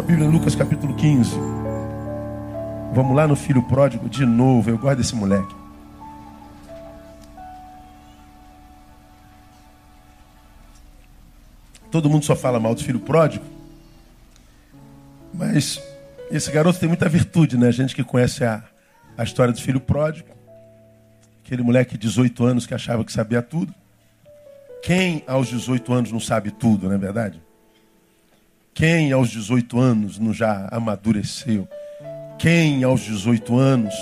tua Bíblia em Lucas capítulo 15. Vamos lá no filho pródigo de novo. Eu gosto desse moleque. Todo mundo só fala mal do filho pródigo. Mas esse garoto tem muita virtude, né? A gente que conhece a, a história do filho pródigo. Aquele moleque de 18 anos que achava que sabia tudo. Quem aos 18 anos não sabe tudo, não é verdade? Quem aos 18 anos não já amadureceu? Quem aos 18 anos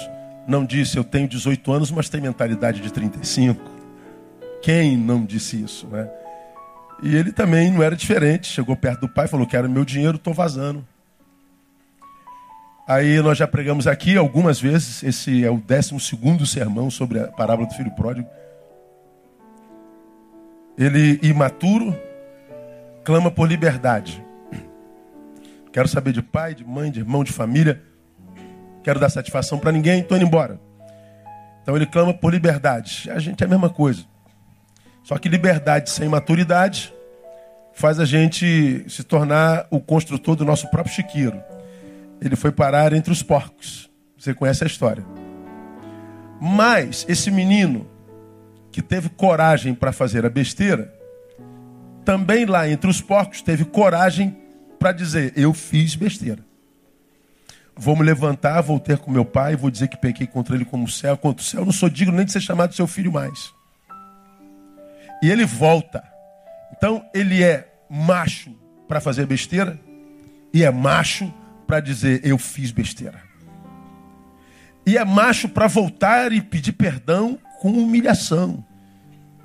não disse eu tenho 18 anos, mas tem mentalidade de 35? Quem não disse isso, né? E ele também não era diferente. Chegou perto do pai falou: Quero meu dinheiro, estou vazando. Aí nós já pregamos aqui algumas vezes. Esse é o 12 sermão sobre a parábola do filho pródigo. Ele, imaturo, clama por liberdade. Quero saber de pai, de mãe, de irmão, de família. Quero dar satisfação para ninguém, estou indo embora. Então ele clama por liberdade. A gente é a mesma coisa. Só que liberdade sem maturidade faz a gente se tornar o construtor do nosso próprio chiqueiro. Ele foi parar entre os porcos. Você conhece a história. Mas esse menino que teve coragem para fazer a besteira, também lá entre os porcos teve coragem para dizer: Eu fiz besteira. Vou me levantar, vou ter com meu pai, vou dizer que pequei contra ele como o céu, contra o céu. Não sou digno nem de ser chamado seu filho mais. E ele volta. Então ele é macho para fazer besteira e é macho para dizer eu fiz besteira. E é macho para voltar e pedir perdão com humilhação.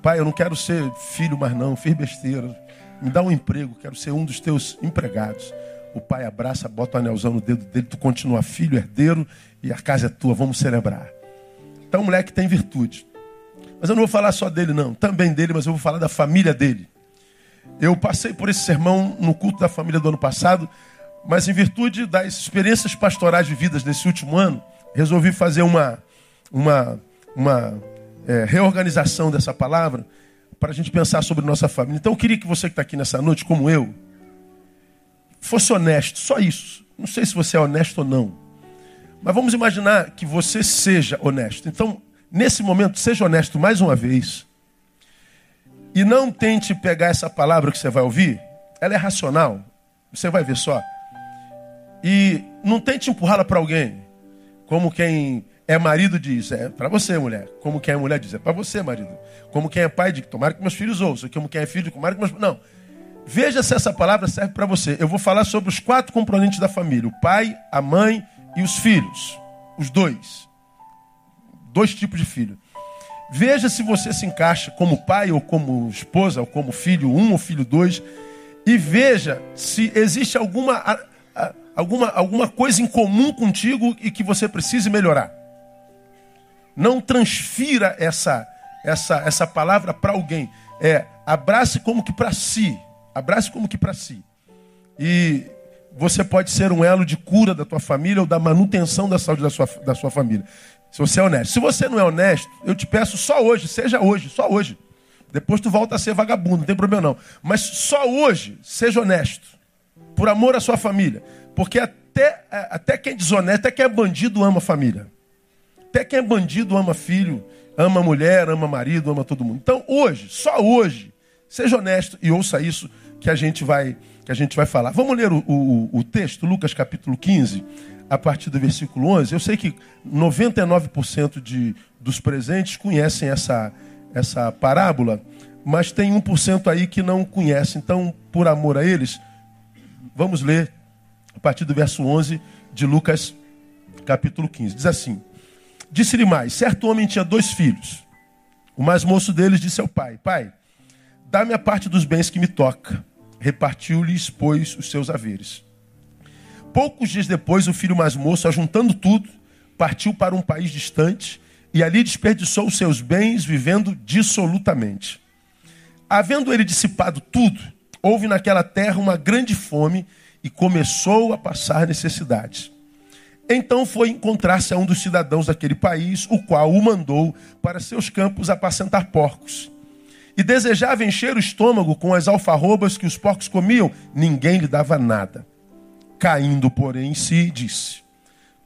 Pai, eu não quero ser filho mais não, fiz besteira. Me dá um emprego, quero ser um dos teus empregados. O pai abraça, bota o anelzão no dedo dele, tu continua filho, herdeiro, e a casa é tua, vamos celebrar. Então o moleque tem virtude. Mas eu não vou falar só dele, não. Também dele, mas eu vou falar da família dele. Eu passei por esse sermão no culto da família do ano passado, mas em virtude das experiências pastorais vividas nesse último ano, resolvi fazer uma, uma, uma é, reorganização dessa palavra para a gente pensar sobre nossa família. Então eu queria que você que está aqui nessa noite, como eu, fosse honesto, só isso. Não sei se você é honesto ou não. Mas vamos imaginar que você seja honesto. Então, Nesse momento, seja honesto mais uma vez. E não tente pegar essa palavra que você vai ouvir, ela é racional. Você vai ver só. E não tente empurrá-la para alguém. Como quem é marido diz, é para você, mulher. Como quem é mulher diz, é para você, marido. Como quem é pai diz, tomara que meus filhos ouçam. Como quem é filho, tomara que meus... Não. Veja se essa palavra serve para você. Eu vou falar sobre os quatro componentes da família: o pai, a mãe e os filhos. Os dois dois tipos de filho. Veja se você se encaixa como pai ou como esposa ou como filho um ou filho dois e veja se existe alguma, alguma, alguma coisa em comum contigo e que você precise melhorar. Não transfira essa essa essa palavra para alguém. É abrace como que para si, abrace como que para si. E você pode ser um elo de cura da tua família ou da manutenção da saúde da sua, da sua família. Se você é honesto. Se você não é honesto, eu te peço só hoje, seja hoje, só hoje. Depois tu volta a ser vagabundo, não tem problema não. Mas só hoje, seja honesto. Por amor à sua família. Porque até, até quem é desonesto, até quem é bandido ama a família. Até quem é bandido ama filho, ama mulher, ama marido, ama todo mundo. Então hoje, só hoje, seja honesto e ouça isso que a gente vai, que a gente vai falar. Vamos ler o, o, o texto, Lucas capítulo 15 a partir do versículo 11. Eu sei que 99% de, dos presentes conhecem essa, essa parábola, mas tem 1% aí que não conhece. Então, por amor a eles, vamos ler a partir do verso 11 de Lucas, capítulo 15. Diz assim: Disse-lhe mais: certo homem tinha dois filhos. O mais moço deles disse ao pai: Pai, dá-me a parte dos bens que me toca. Repartiu-lhes, pois, os seus haveres. Poucos dias depois, o filho mais moço, ajuntando tudo, partiu para um país distante e ali desperdiçou os seus bens, vivendo dissolutamente. Havendo ele dissipado tudo, houve naquela terra uma grande fome e começou a passar necessidades. Então foi encontrar-se a um dos cidadãos daquele país, o qual o mandou para seus campos apacentar porcos. E desejava encher o estômago com as alfarrobas que os porcos comiam, ninguém lhe dava nada. Caindo, porém, em si, disse: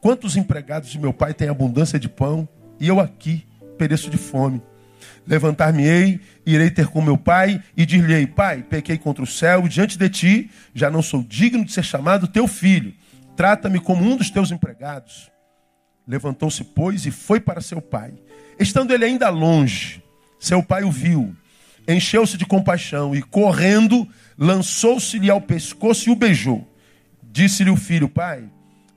Quantos empregados de meu pai têm abundância de pão, e eu aqui pereço de fome? Levantar-me-ei, irei ter com meu pai, e dir-lhe-ei: Pai, pequei contra o céu, diante de ti já não sou digno de ser chamado teu filho. Trata-me como um dos teus empregados. Levantou-se, pois, e foi para seu pai. Estando ele ainda longe, seu pai o viu, encheu-se de compaixão e, correndo, lançou-se-lhe ao pescoço e o beijou. Disse-lhe o filho: Pai,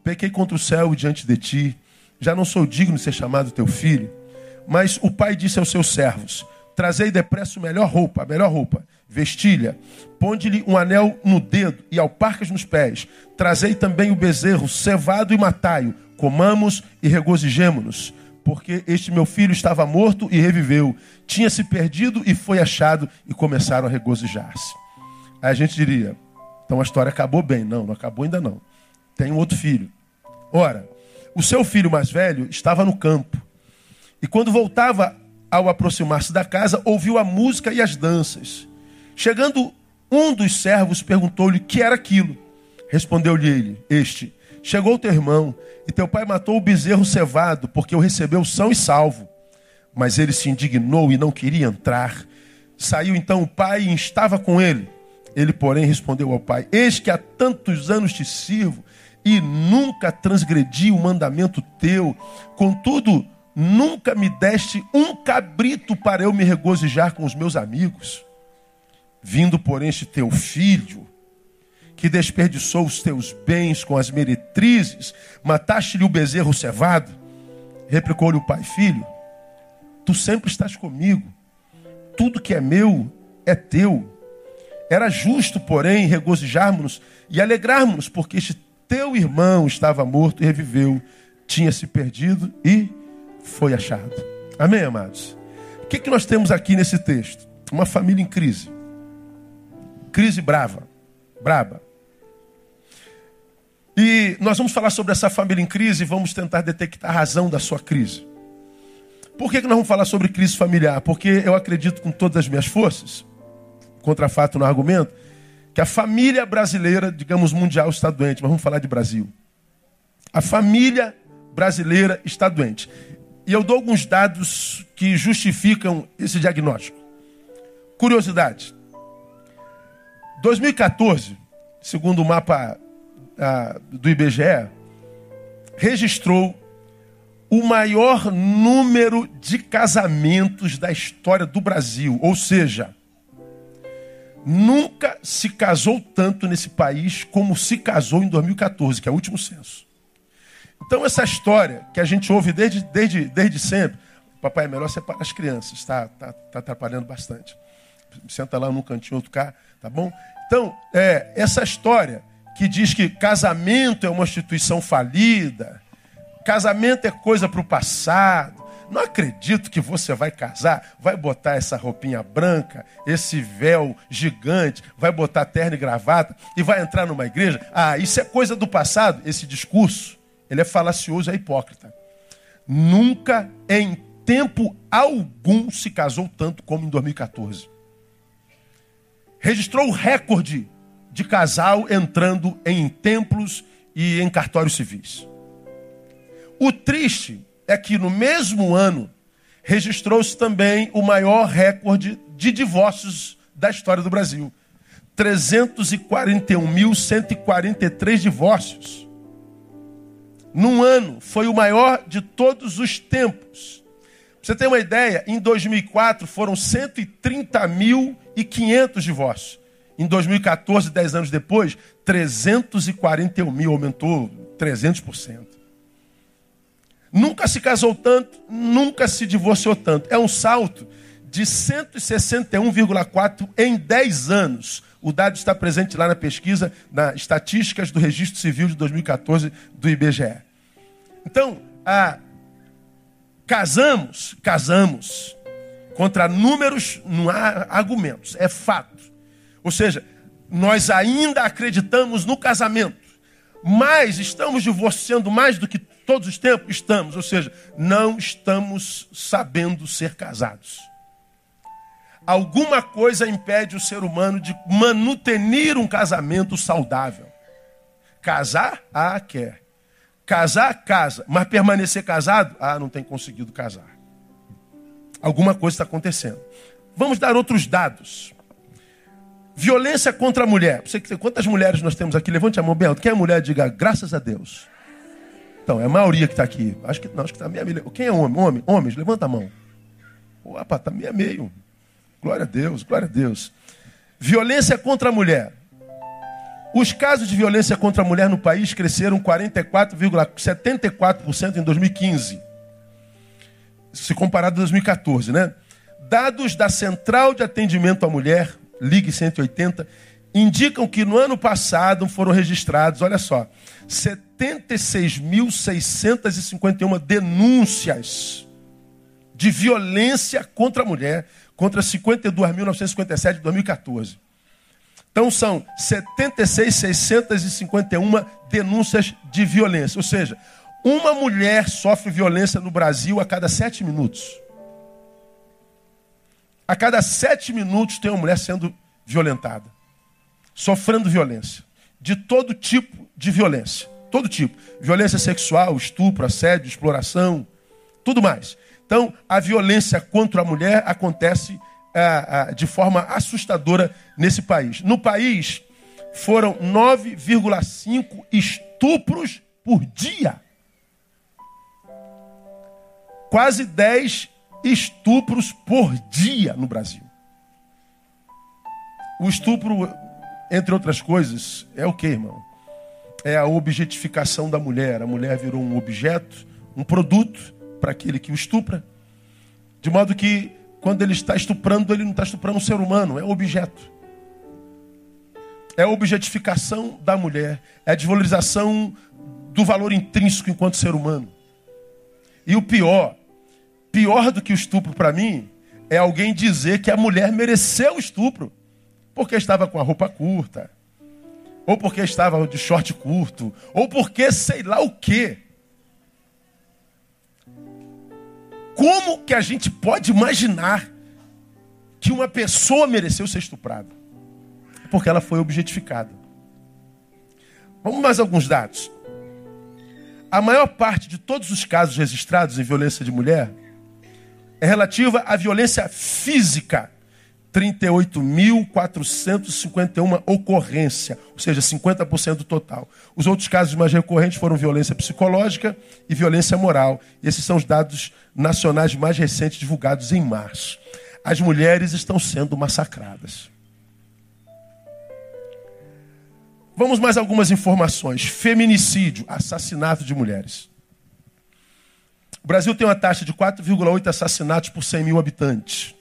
pequei contra o céu diante de ti, já não sou digno de ser chamado teu filho. Mas o pai disse aos seus servos: Trazei depressa a melhor roupa, a melhor roupa, vestilha, ponde-lhe um anel no dedo e alparcas nos pés. Trazei também o bezerro cevado e matai-o. Comamos e regozijemo-nos, porque este meu filho estava morto e reviveu, tinha se perdido e foi achado, e começaram a regozijar-se. Aí a gente diria: então a história acabou bem. Não, não acabou ainda não. Tem um outro filho. Ora, o seu filho mais velho estava no campo. E quando voltava ao aproximar-se da casa, ouviu a música e as danças. Chegando um dos servos, perguntou-lhe que era aquilo. Respondeu-lhe ele: Este, chegou teu irmão, e teu pai matou o bezerro cevado, porque o recebeu são e salvo. Mas ele se indignou e não queria entrar. Saiu então o pai e estava com ele. Ele, porém, respondeu ao pai: Eis que há tantos anos te sirvo e nunca transgredi o mandamento teu. Contudo, nunca me deste um cabrito para eu me regozijar com os meus amigos. Vindo, porém, este teu filho, que desperdiçou os teus bens com as meretrizes, mataste-lhe o bezerro cevado. Replicou-lhe o pai: Filho, tu sempre estás comigo, tudo que é meu é teu. Era justo, porém, regozijarmos-nos e alegrarmos-nos, porque este teu irmão estava morto e reviveu, tinha se perdido e foi achado. Amém, amados? O que, que nós temos aqui nesse texto? Uma família em crise. Crise brava, braba. E nós vamos falar sobre essa família em crise e vamos tentar detectar a razão da sua crise. Por que, que nós vamos falar sobre crise familiar? Porque eu acredito com todas as minhas forças contra fato no argumento, que a família brasileira, digamos mundial, está doente, mas vamos falar de Brasil. A família brasileira está doente. E eu dou alguns dados que justificam esse diagnóstico. Curiosidade. 2014, segundo o mapa ah, do IBGE, registrou o maior número de casamentos da história do Brasil. Ou seja, Nunca se casou tanto nesse país como se casou em 2014, que é o último censo. Então, essa história que a gente ouve desde, desde, desde sempre, papai, é melhor separar as crianças, está tá, tá atrapalhando bastante. Senta lá num cantinho, outro cá, tá bom? Então, é, essa história que diz que casamento é uma instituição falida, casamento é coisa para o passado, não acredito que você vai casar, vai botar essa roupinha branca, esse véu gigante, vai botar terno e gravata e vai entrar numa igreja. Ah, isso é coisa do passado. Esse discurso, ele é falacioso, é hipócrita. Nunca em tempo algum se casou tanto como em 2014. Registrou o recorde de casal entrando em templos e em cartórios civis. O triste é que no mesmo ano registrou-se também o maior recorde de divórcios da história do Brasil. 341.143 divórcios. Num ano, foi o maior de todos os tempos. Pra você ter uma ideia, em 2004 foram 130.500 divórcios. Em 2014, 10 anos depois, 341 mil, aumentou 300%. Nunca se casou tanto, nunca se divorciou tanto. É um salto de 161,4 em 10 anos. O dado está presente lá na pesquisa, nas estatísticas do Registro Civil de 2014 do IBGE. Então, casamos, casamos. Contra números não há argumentos, é fato. Ou seja, nós ainda acreditamos no casamento, mas estamos divorciando mais do que todos os tempos? Estamos, ou seja, não estamos sabendo ser casados. Alguma coisa impede o ser humano de manutenir um casamento saudável. Casar? Ah, quer. Casar, casa. Mas permanecer casado? Ah, não tem conseguido casar. Alguma coisa está acontecendo. Vamos dar outros dados. Violência contra a mulher. Você, quantas mulheres nós temos aqui? Levante a mão, Bento. Quem é mulher, diga graças a Deus. Então, é a maioria que está aqui. Acho que não, acho que está meia. Quem é homem? Homem? Homens, levanta a mão. Opa, está meia meio. Glória a Deus, glória a Deus. Violência contra a mulher. Os casos de violência contra a mulher no país cresceram 44,74% em 2015. Se comparado a 2014, né? Dados da Central de Atendimento à Mulher, Ligue 180, indicam que no ano passado foram registrados, olha só, 76.651 denúncias de violência contra a mulher, contra 52.957 de 2014. Então são 76.651 denúncias de violência. Ou seja, uma mulher sofre violência no Brasil a cada sete minutos. A cada sete minutos tem uma mulher sendo violentada, sofrendo violência, de todo tipo de violência, todo tipo, violência sexual, estupro, assédio, exploração, tudo mais. Então, a violência contra a mulher acontece ah, ah, de forma assustadora nesse país. No país, foram 9,5 estupros por dia. Quase 10 estupros por dia no Brasil. O estupro, entre outras coisas, é o que, irmão? É a objetificação da mulher. A mulher virou um objeto, um produto para aquele que o estupra. De modo que, quando ele está estuprando, ele não está estuprando um ser humano, é objeto. É a objetificação da mulher, é a desvalorização do valor intrínseco enquanto ser humano. E o pior Pior do que o estupro para mim é alguém dizer que a mulher mereceu o estupro porque estava com a roupa curta, ou porque estava de short curto, ou porque sei lá o quê. Como que a gente pode imaginar que uma pessoa mereceu ser estuprada? Porque ela foi objetificada. Vamos mais alguns dados. A maior parte de todos os casos registrados em violência de mulher é relativa à violência física. 38.451 ocorrência, ou seja, 50% do total. Os outros casos mais recorrentes foram violência psicológica e violência moral. Esses são os dados nacionais mais recentes divulgados em março. As mulheres estão sendo massacradas. Vamos mais algumas informações. Feminicídio, assassinato de mulheres. O Brasil tem uma taxa de 4,8 assassinatos por 100 mil habitantes.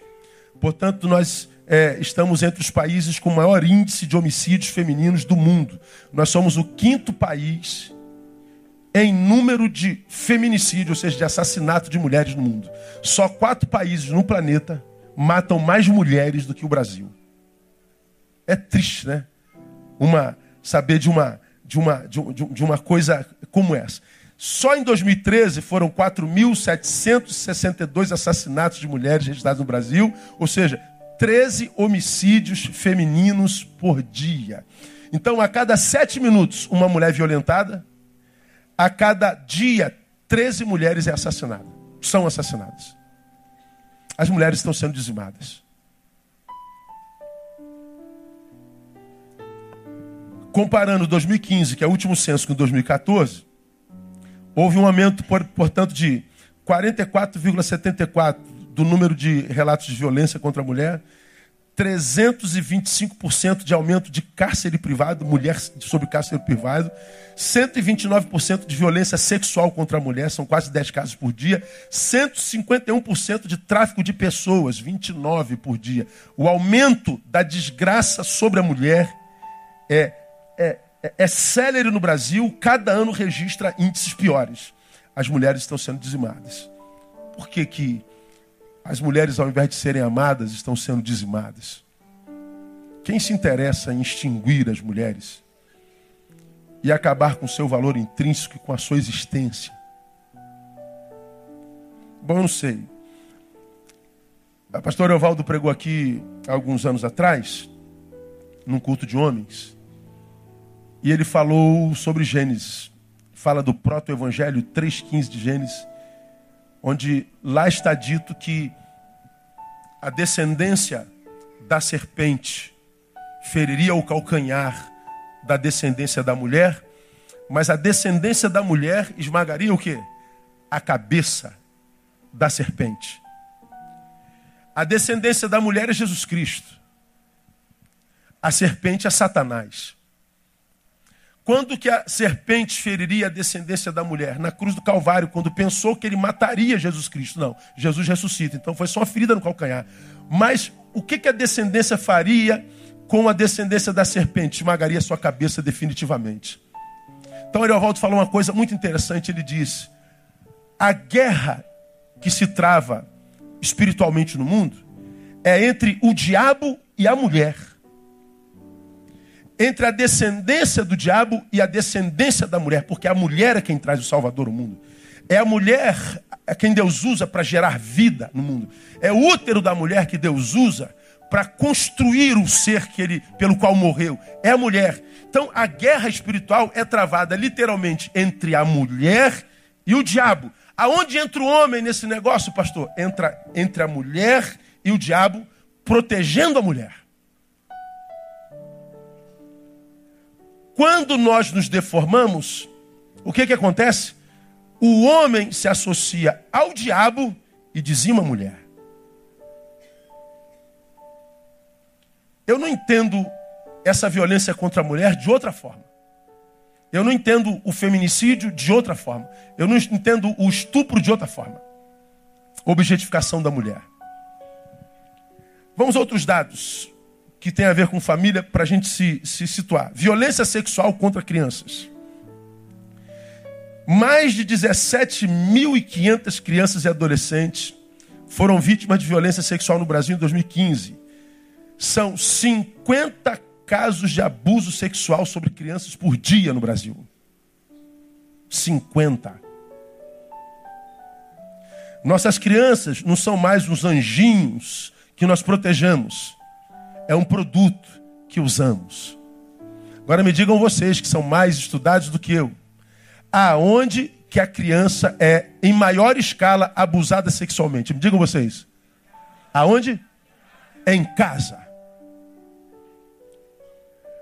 Portanto, nós é, estamos entre os países com maior índice de homicídios femininos do mundo. Nós somos o quinto país em número de feminicídio, ou seja, de assassinato de mulheres no mundo. Só quatro países no planeta matam mais mulheres do que o Brasil. É triste, né? Uma saber de uma de uma de, de uma coisa como essa. Só em 2013 foram 4.762 assassinatos de mulheres registrados no Brasil, ou seja, 13 homicídios femininos por dia. Então, a cada sete minutos, uma mulher violentada, a cada dia, 13 mulheres é assassinada, são assassinadas. As mulheres estão sendo dizimadas. Comparando 2015, que é o último censo, com 2014, Houve um aumento, portanto, de 44,74% do número de relatos de violência contra a mulher, 325% de aumento de cárcere privado, mulher sobre cárcere privado, 129% de violência sexual contra a mulher, são quase 10 casos por dia, 151% de tráfico de pessoas, 29 por dia. O aumento da desgraça sobre a mulher é, é é, é célere no Brasil, cada ano registra índices piores. As mulheres estão sendo dizimadas. Por que, que as mulheres, ao invés de serem amadas, estão sendo dizimadas? Quem se interessa em extinguir as mulheres e acabar com seu valor intrínseco e com a sua existência? Bom, eu não sei. A pastora Evaldo pregou aqui alguns anos atrás, num culto de homens. E ele falou sobre Gênesis. Fala do proto-evangelho 3,15 de Gênesis, onde lá está dito que a descendência da serpente feriria o calcanhar da descendência da mulher, mas a descendência da mulher esmagaria o quê? A cabeça da serpente. A descendência da mulher é Jesus Cristo. A serpente é Satanás. Quando que a serpente feriria a descendência da mulher? Na cruz do Calvário, quando pensou que ele mataria Jesus Cristo. Não, Jesus ressuscita. Então foi só uma ferida no calcanhar. Mas o que, que a descendência faria com a descendência da serpente? Esmagaria sua cabeça definitivamente. Então Ariovaldo falou uma coisa muito interessante. Ele disse: a guerra que se trava espiritualmente no mundo é entre o diabo e a mulher entre a descendência do diabo e a descendência da mulher, porque a mulher é quem traz o Salvador ao mundo. É a mulher a quem Deus usa para gerar vida no mundo. É o útero da mulher que Deus usa para construir o ser que ele, pelo qual morreu. É a mulher. Então a guerra espiritual é travada literalmente entre a mulher e o diabo. Aonde entra o homem nesse negócio, pastor? Entra entre a mulher e o diabo, protegendo a mulher. Quando nós nos deformamos, o que, que acontece? O homem se associa ao diabo e dizima a mulher. Eu não entendo essa violência contra a mulher de outra forma. Eu não entendo o feminicídio de outra forma. Eu não entendo o estupro de outra forma. Objetificação da mulher. Vamos a outros dados que tem a ver com família para a gente se, se situar. Violência sexual contra crianças. Mais de 17.500 crianças e adolescentes foram vítimas de violência sexual no Brasil em 2015. São 50 casos de abuso sexual sobre crianças por dia no Brasil. 50. Nossas crianças não são mais os anjinhos que nós protejamos é um produto que usamos. Agora me digam vocês que são mais estudados do que eu. Aonde que a criança é em maior escala abusada sexualmente? Me digam vocês. Aonde? Em casa.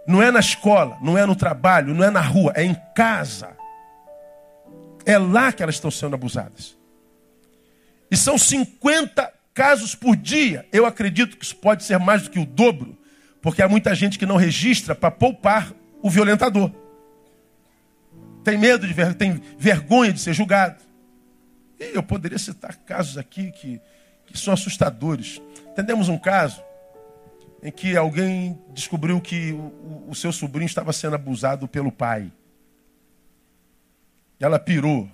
Não é na escola, não é no trabalho, não é na rua, é em casa. É lá que elas estão sendo abusadas. E são 50 casos por dia. Eu acredito que isso pode ser mais do que o dobro, porque há muita gente que não registra para poupar o violentador. Tem medo de ver, tem vergonha de ser julgado. E eu poderia citar casos aqui que, que são assustadores. Entendemos um caso em que alguém descobriu que o, o seu sobrinho estava sendo abusado pelo pai. Ela pirou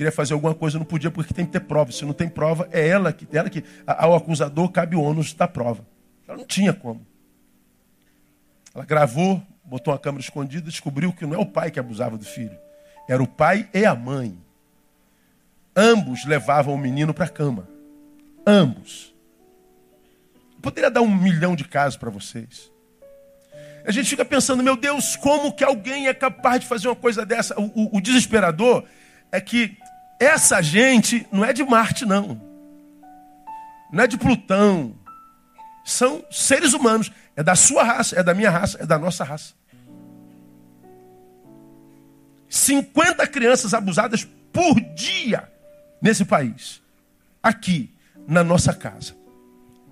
queria fazer alguma coisa, não podia porque tem que ter prova. Se não tem prova, é ela que, ela que ao acusador cabe o ônus da prova. Ela não tinha como. Ela gravou, botou uma câmera escondida, descobriu que não é o pai que abusava do filho, era o pai e a mãe. Ambos levavam o menino para a cama. Ambos. Eu poderia dar um milhão de casos para vocês. A gente fica pensando, meu Deus, como que alguém é capaz de fazer uma coisa dessa? O, o, o desesperador é que essa gente não é de Marte, não. Não é de Plutão. São seres humanos. É da sua raça, é da minha raça, é da nossa raça. 50 crianças abusadas por dia nesse país. Aqui, na nossa casa.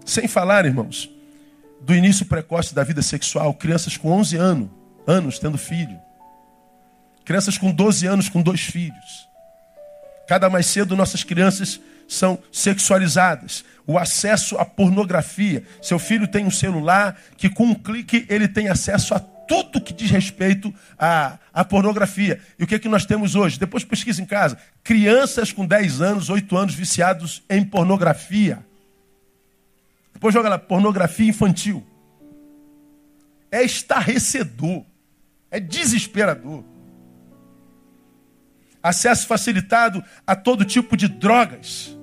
Sem falar, irmãos, do início precoce da vida sexual, crianças com 11 anos, anos tendo filho. Crianças com 12 anos com dois filhos. Cada mais cedo nossas crianças são sexualizadas. O acesso à pornografia. Seu filho tem um celular que com um clique ele tem acesso a tudo que diz respeito à, à pornografia. E o que é que nós temos hoje? Depois pesquisa em casa. Crianças com 10 anos, 8 anos viciados em pornografia. Depois joga lá, pornografia infantil. É estarrecedor. É desesperador acesso facilitado a todo tipo de drogas.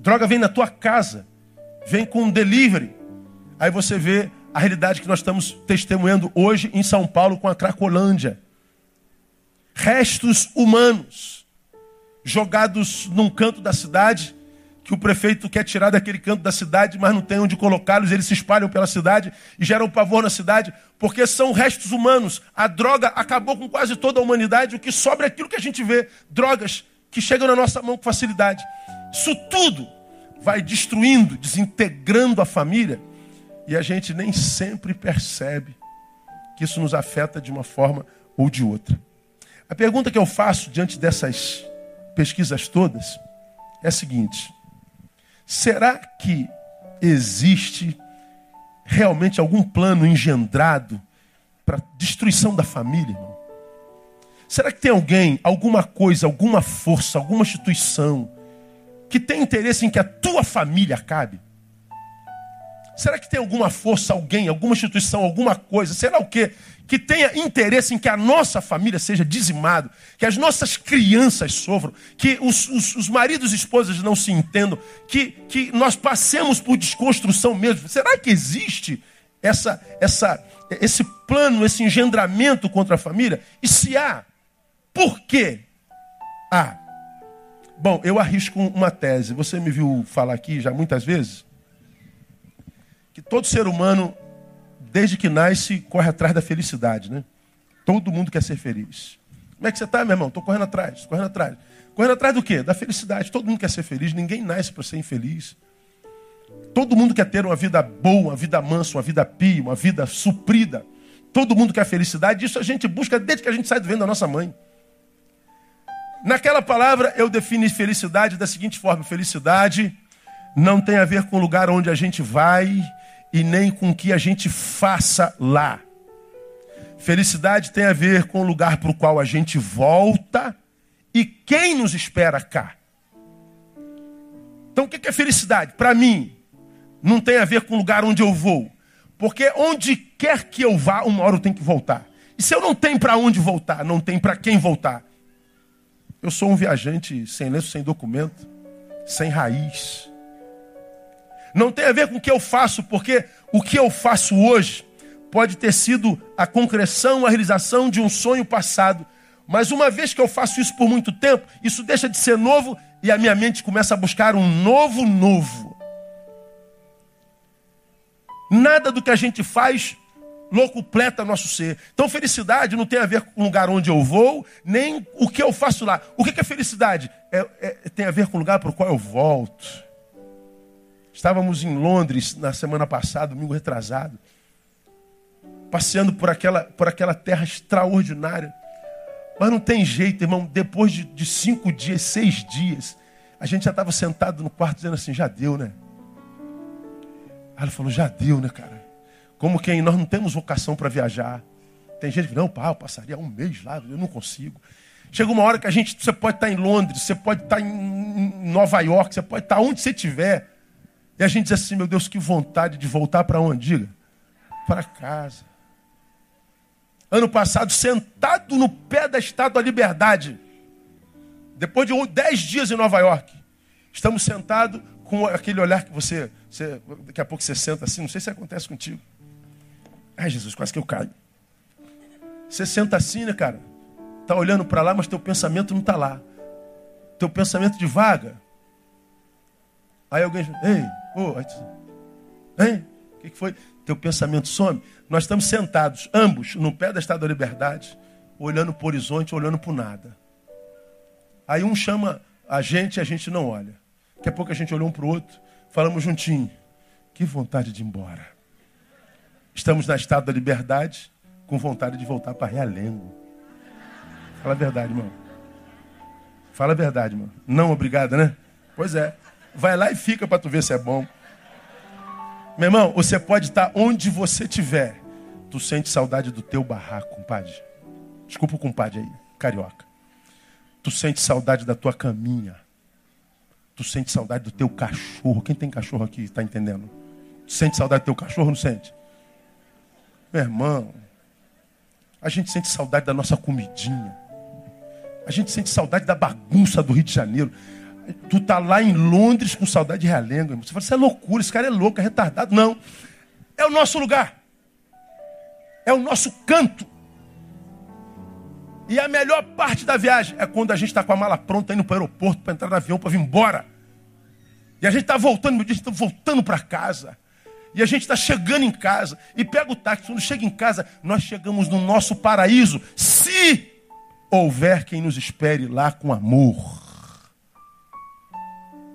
Droga vem na tua casa, vem com um delivery. Aí você vê a realidade que nós estamos testemunhando hoje em São Paulo com a Cracolândia. Restos humanos jogados num canto da cidade, que o prefeito quer tirar daquele canto da cidade, mas não tem onde colocá-los, eles se espalham pela cidade e geram pavor na cidade, porque são restos humanos. A droga acabou com quase toda a humanidade, o que sobra é aquilo que a gente vê, drogas que chegam na nossa mão com facilidade. Isso tudo vai destruindo, desintegrando a família e a gente nem sempre percebe que isso nos afeta de uma forma ou de outra. A pergunta que eu faço diante dessas pesquisas todas é a seguinte: será que existe realmente algum plano engendrado para destruição da família, irmão? Será que tem alguém, alguma coisa, alguma força, alguma instituição que tem interesse em que a tua família acabe? Será que tem alguma força, alguém, alguma instituição, alguma coisa, será o quê? Que tenha interesse em que a nossa família seja dizimada, que as nossas crianças sofram, que os, os, os maridos e esposas não se entendam, que, que nós passemos por desconstrução mesmo. Será que existe essa, essa, esse plano, esse engendramento contra a família? E se há, por quê há? Bom, eu arrisco uma tese. Você me viu falar aqui já muitas vezes que todo ser humano, desde que nasce, corre atrás da felicidade, né? Todo mundo quer ser feliz. Como é que você está, meu irmão? Estou correndo atrás, correndo atrás. Correndo atrás do quê? Da felicidade. Todo mundo quer ser feliz, ninguém nasce para ser infeliz. Todo mundo quer ter uma vida boa, uma vida mansa, uma vida pia, uma vida suprida. Todo mundo quer felicidade. Isso a gente busca desde que a gente sai do vento da nossa mãe. Naquela palavra eu defini felicidade da seguinte forma: felicidade não tem a ver com o lugar onde a gente vai e nem com o que a gente faça lá. Felicidade tem a ver com o lugar para o qual a gente volta e quem nos espera cá. Então, o que é felicidade? Para mim, não tem a ver com o lugar onde eu vou. Porque onde quer que eu vá, uma hora eu tenho que voltar. E se eu não tenho para onde voltar, não tem para quem voltar? Eu sou um viajante sem lenço, sem documento, sem raiz. Não tem a ver com o que eu faço, porque o que eu faço hoje pode ter sido a concreção, a realização de um sonho passado. Mas uma vez que eu faço isso por muito tempo, isso deixa de ser novo e a minha mente começa a buscar um novo novo. Nada do que a gente faz locupleta nosso ser. Então, felicidade não tem a ver com o lugar onde eu vou, nem o que eu faço lá. O que é felicidade? É, é, tem a ver com o lugar para o qual eu volto. Estávamos em Londres na semana passada, domingo retrasado, passeando por aquela, por aquela terra extraordinária. Mas não tem jeito, irmão, depois de, de cinco dias, seis dias, a gente já estava sentado no quarto dizendo assim: já deu, né? Aí ela falou: já deu, né, cara? Como quem nós não temos vocação para viajar. Tem gente que, não, pá, eu passaria um mês lá, eu não consigo. Chega uma hora que a gente, você pode estar em Londres, você pode estar em Nova York, você pode estar onde você estiver. E a gente diz assim, meu Deus, que vontade de voltar para onde? Diga. Para casa. Ano passado, sentado no pé da Estátua da Liberdade, depois de dez dias em Nova York, estamos sentados com aquele olhar que você, você, daqui a pouco você senta assim, não sei se acontece contigo. Ai, Jesus, quase que eu caio. Você senta assim, né, cara? Tá olhando para lá, mas teu pensamento não está lá. Teu pensamento divaga. Aí alguém, ei, Oh, hein? O que foi? Teu pensamento some. Nós estamos sentados, ambos, no pé da Liberdade, olhando para o horizonte, olhando para nada. Aí um chama a gente e a gente não olha. Daqui a pouco a gente olhou um para o outro, falamos juntinho. Que vontade de ir embora. Estamos na Estátua da Liberdade, com vontade de voltar para Realengo. Fala a verdade, irmão. Fala a verdade, irmão. Não obrigado, né? Pois é. Vai lá e fica para tu ver se é bom. Meu irmão, você pode estar onde você estiver. Tu sente saudade do teu barraco, compadre. Desculpa o compadre aí, carioca. Tu sente saudade da tua caminha. Tu sente saudade do teu cachorro. Quem tem cachorro aqui está entendendo? Tu sente saudade do teu cachorro, não sente? Meu irmão, a gente sente saudade da nossa comidinha. A gente sente saudade da bagunça do Rio de Janeiro. Tu tá lá em Londres com saudade de realengo. Você fala, isso é loucura, esse cara é louco, é retardado. Não. É o nosso lugar. é o nosso canto. E a melhor parte da viagem é quando a gente está com a mala pronta indo para o aeroporto para entrar no avião para vir embora. E a gente está voltando, meu dia, a gente está voltando para casa. E a gente está chegando em casa. E pega o táxi. Quando chega em casa, nós chegamos no nosso paraíso. Se houver quem nos espere lá com amor.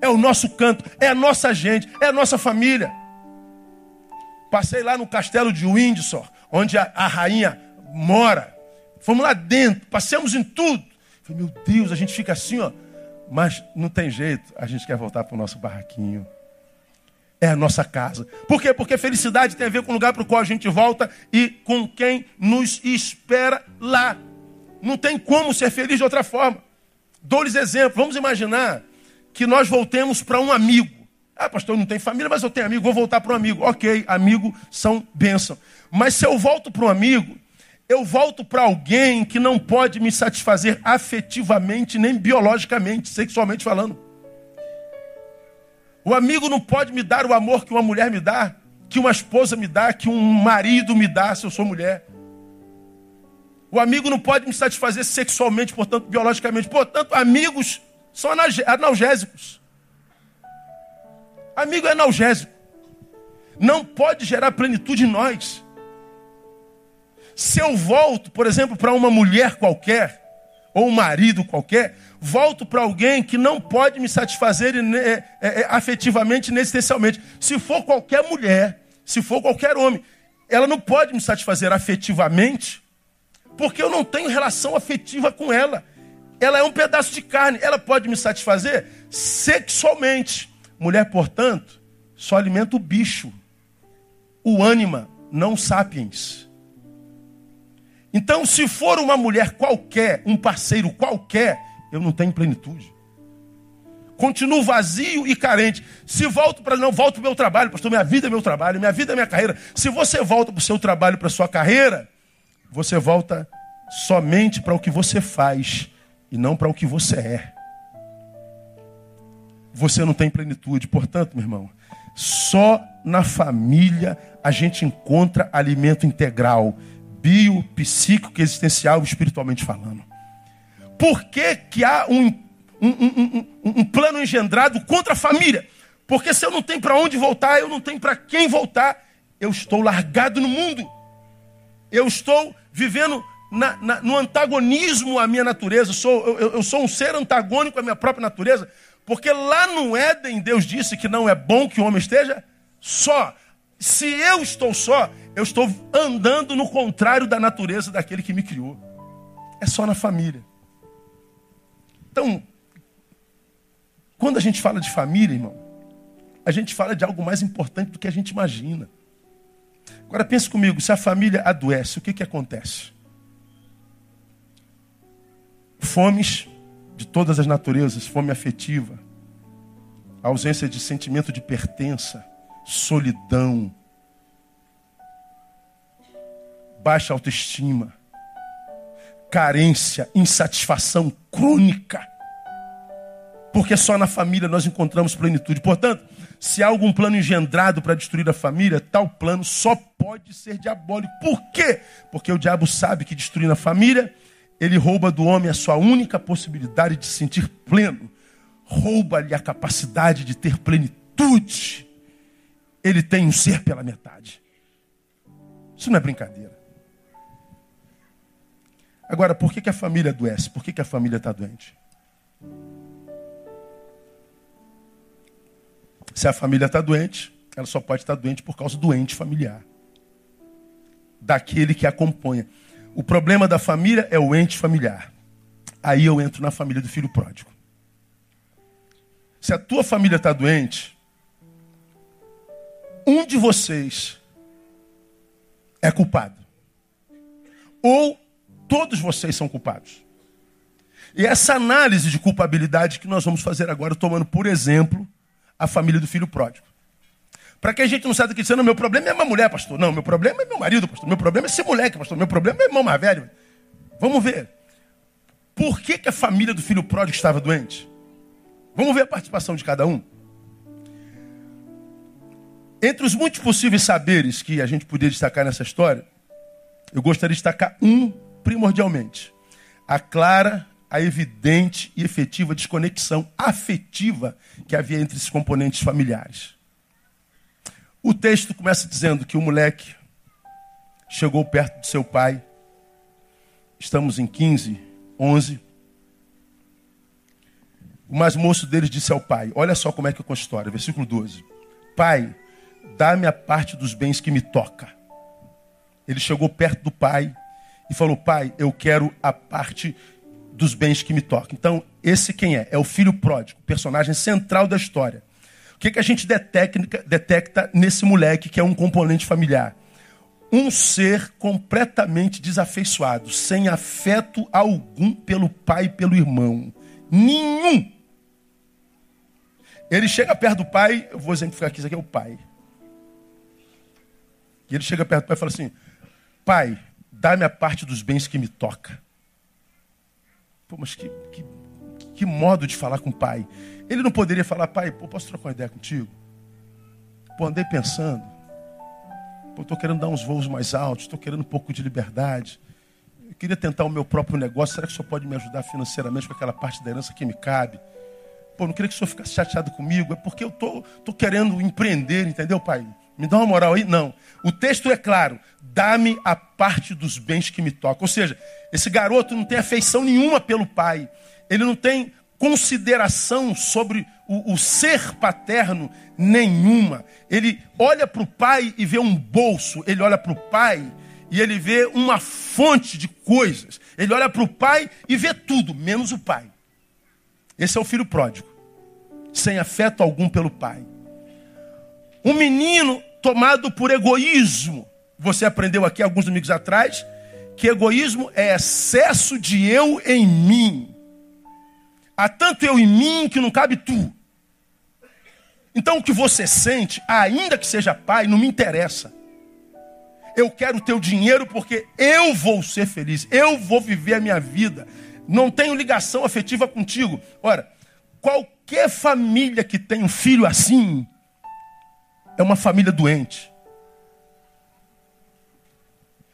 É o nosso canto, é a nossa gente, é a nossa família. Passei lá no castelo de Windsor, onde a, a rainha mora. Fomos lá dentro, passamos em tudo. Falei, meu Deus, a gente fica assim, ó. Mas não tem jeito, a gente quer voltar para o nosso barraquinho. É a nossa casa. Por quê? Porque felicidade tem a ver com o lugar para o qual a gente volta e com quem nos espera lá. Não tem como ser feliz de outra forma. Dou-lhes exemplo. Vamos imaginar que nós voltemos para um amigo. Ah, pastor, não tem família, mas eu tenho amigo, vou voltar para um amigo. Ok, amigo são bênção. Mas se eu volto para um amigo, eu volto para alguém que não pode me satisfazer afetivamente, nem biologicamente, sexualmente falando. O amigo não pode me dar o amor que uma mulher me dá, que uma esposa me dá, que um marido me dá, se eu sou mulher. O amigo não pode me satisfazer sexualmente, portanto, biologicamente. Portanto, amigos são analgésicos. Amigo é analgésico. Não pode gerar plenitude em nós. Se eu volto, por exemplo, para uma mulher qualquer, ou um marido qualquer, volto para alguém que não pode me satisfazer é, é, afetivamente, existencialmente. Se for qualquer mulher, se for qualquer homem, ela não pode me satisfazer afetivamente, porque eu não tenho relação afetiva com ela. Ela é um pedaço de carne. Ela pode me satisfazer sexualmente. Mulher, portanto, só alimenta o bicho, o ânima, não sapiens. Então, se for uma mulher qualquer, um parceiro qualquer, eu não tenho plenitude. Continuo vazio e carente. Se volto para não volto para o meu trabalho, pastor, minha vida é meu trabalho, minha vida é minha carreira. Se você volta para o seu trabalho, para a sua carreira, você volta somente para o que você faz e não para o que você é. Você não tem plenitude. Portanto, meu irmão, só na família a gente encontra alimento integral, bio, psíquico, existencial, espiritualmente falando. Por que, que há um, um, um, um plano engendrado contra a família? Porque se eu não tenho para onde voltar, eu não tenho para quem voltar, eu estou largado no mundo. Eu estou vivendo na, na, no antagonismo à minha natureza. Eu sou, eu, eu sou um ser antagônico à minha própria natureza. Porque lá no Éden, Deus disse que não é bom que o homem esteja só. Se eu estou só, eu estou andando no contrário da natureza daquele que me criou. É só na família. Então, quando a gente fala de família, irmão, a gente fala de algo mais importante do que a gente imagina. Agora pense comigo, se a família adoece, o que, que acontece? Fomes de todas as naturezas, fome afetiva, ausência de sentimento de pertença, solidão, baixa autoestima, carência, insatisfação crônica. Porque só na família nós encontramos plenitude. Portanto, se há algum plano engendrado para destruir a família, tal plano só pode ser diabólico. Por quê? Porque o diabo sabe que destruindo a família, ele rouba do homem a sua única possibilidade de se sentir pleno. Rouba-lhe a capacidade de ter plenitude. Ele tem um ser pela metade. Isso não é brincadeira. Agora, por que, que a família adoece? Por que, que a família está doente? Se a família está doente, ela só pode estar tá doente por causa do doente familiar. Daquele que acompanha. O problema da família é o ente familiar. Aí eu entro na família do filho pródigo. Se a tua família está doente, um de vocês é culpado. Ou todos vocês são culpados. E essa análise de culpabilidade que nós vamos fazer agora, tomando por exemplo a família do filho pródigo. Para que a gente não saia daqui dizendo, meu problema é minha mulher, pastor. Não, meu problema é meu marido, pastor. Meu problema é esse moleque, pastor. Meu problema é irmão mais velho. Vamos ver. Por que, que a família do filho pródigo estava doente? Vamos ver a participação de cada um. Entre os muitos possíveis saberes que a gente podia destacar nessa história, Eu gostaria de destacar um primordialmente: a clara, a evidente e efetiva desconexão afetiva que havia entre esses componentes familiares. O texto começa dizendo que o moleque chegou perto de seu pai. Estamos em 15, 11. O mais moço deles disse ao pai: Olha só como é que é a história, versículo 12: Pai, dá-me a parte dos bens que me toca. Ele chegou perto do pai e falou: Pai, eu quero a parte dos bens que me tocam. Então, esse quem é? É o filho pródigo, personagem central da história. Que, que a gente detecta, detecta nesse moleque que é um componente familiar? Um ser completamente desafeiçoado, sem afeto algum pelo pai e pelo irmão. Nenhum. Ele chega perto do pai, eu vou exemplificar aqui, isso aqui é o pai. E ele chega perto do pai e fala assim: Pai, dá-me a parte dos bens que me toca. Pô, mas que, que, que, modo de falar com o pai. Ele não poderia falar, pai, pô, posso trocar uma ideia contigo? Pô, andei pensando. Pô, estou querendo dar uns voos mais altos, estou querendo um pouco de liberdade. Eu queria tentar o meu próprio negócio. Será que o senhor pode me ajudar financeiramente com aquela parte da herança que me cabe? Pô, não queria que o senhor ficasse chateado comigo. É porque eu estou tô, tô querendo empreender, entendeu, pai? Me dá uma moral aí? Não. O texto é claro. Dá-me a parte dos bens que me tocam. Ou seja, esse garoto não tem afeição nenhuma pelo pai. Ele não tem consideração sobre o, o ser paterno nenhuma. Ele olha para o pai e vê um bolso. Ele olha para o pai e ele vê uma fonte de coisas. Ele olha para o pai e vê tudo, menos o pai. Esse é o filho pródigo, sem afeto algum pelo pai. Um menino tomado por egoísmo. Você aprendeu aqui alguns domingos atrás que egoísmo é excesso de eu em mim. Há tanto eu em mim que não cabe tu. Então o que você sente, ainda que seja pai, não me interessa. Eu quero o teu dinheiro porque eu vou ser feliz, eu vou viver a minha vida. Não tenho ligação afetiva contigo. Ora, qualquer família que tem um filho assim, é uma família doente.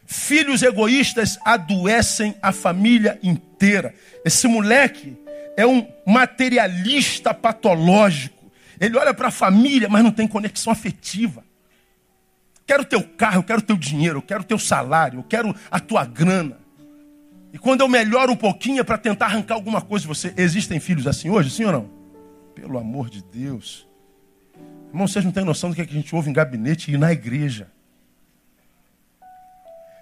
Filhos egoístas adoecem a família inteira. Esse moleque é um materialista patológico. Ele olha para a família, mas não tem conexão afetiva. Quero teu carro, eu quero teu dinheiro, eu quero teu salário, eu quero a tua grana. E quando eu melhoro um pouquinho é para tentar arrancar alguma coisa de você. Existem filhos assim hoje, sim ou não? Pelo amor de Deus. Irmão, vocês não têm noção do que, é que a gente ouve em gabinete e na igreja.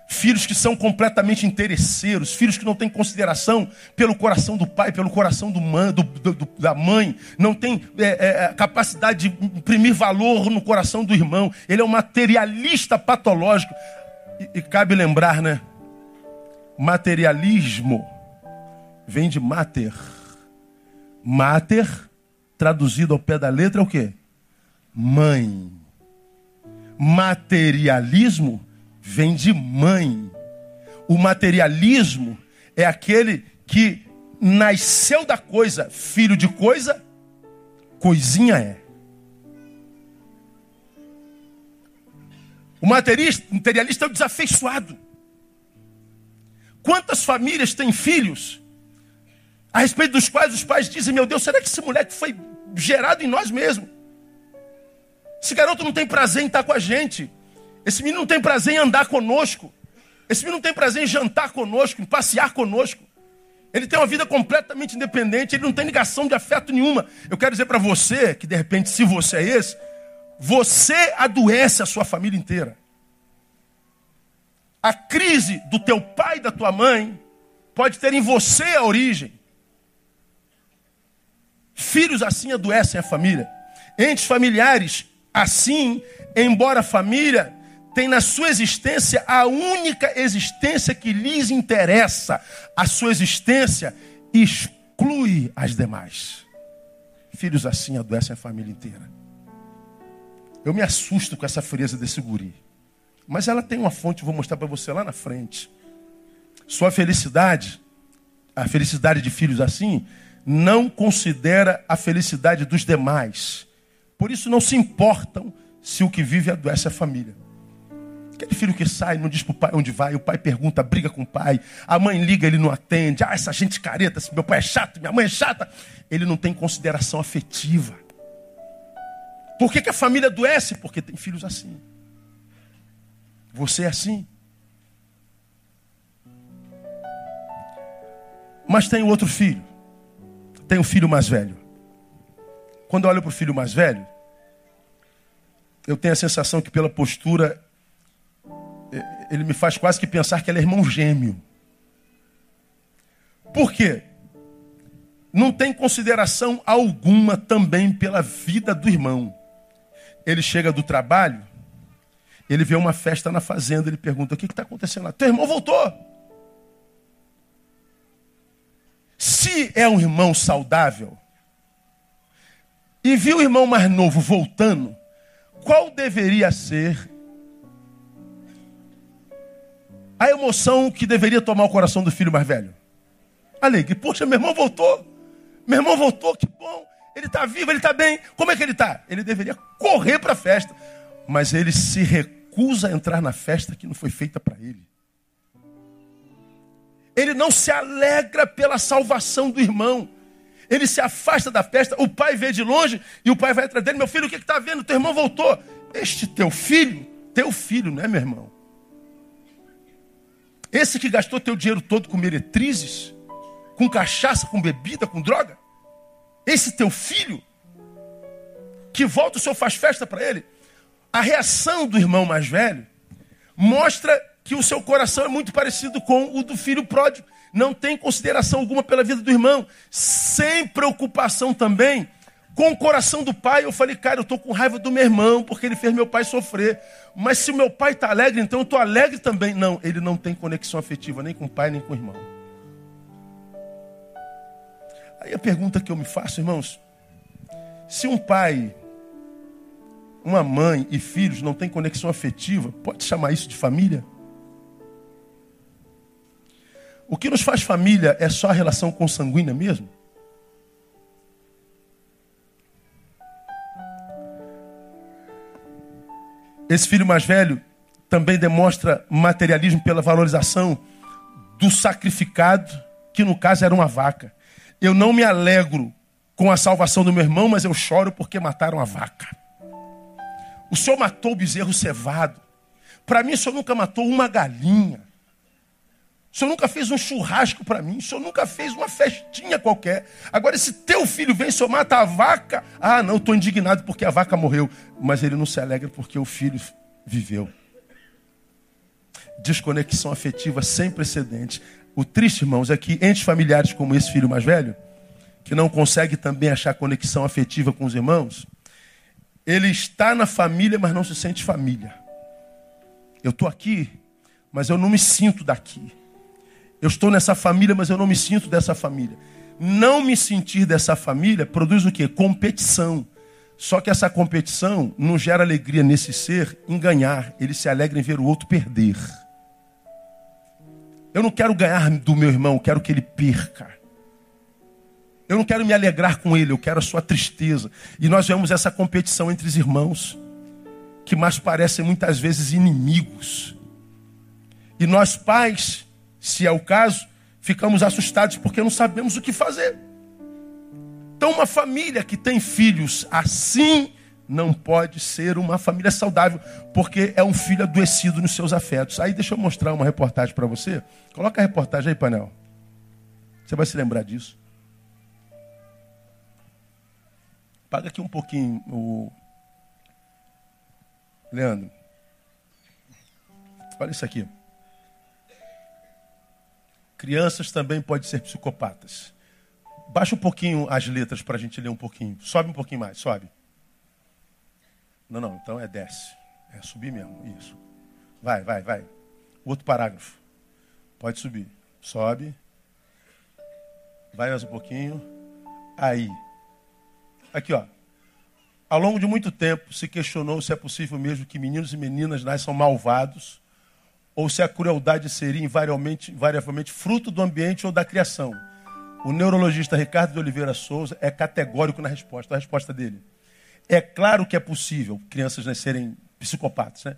Filhos que são completamente interesseiros, filhos que não têm consideração pelo coração do pai, pelo coração do man, do, do, da mãe, não tem é, é, capacidade de imprimir valor no coração do irmão. Ele é um materialista patológico. E, e cabe lembrar, né? Materialismo vem de mater. Mater, traduzido ao pé da letra, é o quê? mãe. Materialismo vem de mãe. O materialismo é aquele que nasceu da coisa, filho de coisa, coisinha é. O materialista é o desafeiçoado. Quantas famílias têm filhos a respeito dos quais os pais dizem: Meu Deus, será que esse moleque foi gerado em nós mesmos? Esse garoto não tem prazer em estar com a gente. Esse menino não tem prazer em andar conosco. Esse menino não tem prazer em jantar conosco, em passear conosco. Ele tem uma vida completamente independente, ele não tem ligação de afeto nenhuma. Eu quero dizer para você que, de repente, se você é esse, você adoece a sua família inteira. A crise do teu pai e da tua mãe pode ter em você a origem. Filhos assim adoecem a família. Entes familiares Assim, embora a família tem na sua existência a única existência que lhes interessa, a sua existência exclui as demais. Filhos assim adoecem a família inteira. Eu me assusto com essa frieza desse guri. Mas ela tem uma fonte, vou mostrar para você lá na frente. Sua felicidade, a felicidade de filhos assim, não considera a felicidade dos demais. Por isso não se importam se o que vive adoece a família. Aquele filho que sai, não diz para o pai onde vai, o pai pergunta, briga com o pai, a mãe liga, ele não atende. Ah, essa gente careta, meu pai é chato, minha mãe é chata. Ele não tem consideração afetiva. Por que, que a família adoece? Porque tem filhos assim. Você é assim. Mas tem outro filho. Tem o um filho mais velho. Quando eu olho para o filho mais velho, eu tenho a sensação que pela postura ele me faz quase que pensar que ele é irmão gêmeo. Por quê? Não tem consideração alguma também pela vida do irmão. Ele chega do trabalho, ele vê uma festa na fazenda, ele pergunta: o que está acontecendo lá? Teu irmão voltou. Se é um irmão saudável e viu o irmão mais novo voltando, qual deveria ser a emoção que deveria tomar o coração do filho mais velho? Alegre. Poxa, meu irmão voltou. Meu irmão voltou, que bom. Ele está vivo, ele está bem. Como é que ele está? Ele deveria correr para a festa. Mas ele se recusa a entrar na festa que não foi feita para ele. Ele não se alegra pela salvação do irmão. Ele se afasta da festa. O pai vê de longe e o pai vai atrás dele. Meu filho, o que está vendo? Teu irmão voltou. Este teu filho, teu filho, não é meu irmão? Esse que gastou teu dinheiro todo com meretrizes, com cachaça, com bebida, com droga. Esse teu filho, que volta o senhor faz festa para ele. A reação do irmão mais velho mostra que o seu coração é muito parecido com o do filho pródigo. Não tem consideração alguma pela vida do irmão, sem preocupação também com o coração do pai, eu falei, cara, eu estou com raiva do meu irmão, porque ele fez meu pai sofrer. Mas se o meu pai está alegre, então eu estou alegre também. Não, ele não tem conexão afetiva nem com o pai, nem com o irmão. Aí a pergunta que eu me faço, irmãos, se um pai, uma mãe e filhos não têm conexão afetiva, pode chamar isso de família? O que nos faz família é só a relação consanguínea mesmo? Esse filho mais velho também demonstra materialismo pela valorização do sacrificado, que no caso era uma vaca. Eu não me alegro com a salvação do meu irmão, mas eu choro porque mataram a vaca. O senhor matou o bezerro cevado. Para mim, o senhor nunca matou uma galinha. O senhor nunca fez um churrasco para mim. O senhor nunca fez uma festinha qualquer. Agora, esse teu filho vem, o senhor mata a vaca. Ah, não, estou indignado porque a vaca morreu. Mas ele não se alegra porque o filho viveu. Desconexão afetiva sem precedentes. O triste, irmãos, é que entre familiares como esse filho mais velho, que não consegue também achar conexão afetiva com os irmãos, ele está na família, mas não se sente família. Eu estou aqui, mas eu não me sinto daqui. Eu estou nessa família, mas eu não me sinto dessa família. Não me sentir dessa família produz o quê? Competição. Só que essa competição não gera alegria nesse ser em ganhar. Ele se alegra em ver o outro perder. Eu não quero ganhar do meu irmão, quero que ele perca. Eu não quero me alegrar com ele, eu quero a sua tristeza. E nós vemos essa competição entre os irmãos, que mais parecem muitas vezes inimigos. E nós, pais, se é o caso, ficamos assustados porque não sabemos o que fazer. Então, uma família que tem filhos assim não pode ser uma família saudável, porque é um filho adoecido nos seus afetos. Aí deixa eu mostrar uma reportagem para você. Coloca a reportagem aí, painel. Você vai se lembrar disso. Paga aqui um pouquinho o Leandro. Olha isso aqui. Crianças também podem ser psicopatas. Baixa um pouquinho as letras para a gente ler um pouquinho. Sobe um pouquinho mais, sobe. Não, não, então é desce. É subir mesmo, isso. Vai, vai, vai. Outro parágrafo. Pode subir. Sobe. Vai mais um pouquinho. Aí. Aqui, ó. Ao longo de muito tempo se questionou se é possível mesmo que meninos e meninas nasçam malvados ou se a crueldade seria invariavelmente, invariavelmente fruto do ambiente ou da criação. O neurologista Ricardo de Oliveira Souza é categórico na resposta. A resposta dele. É claro que é possível crianças nascerem psicopatas. Né?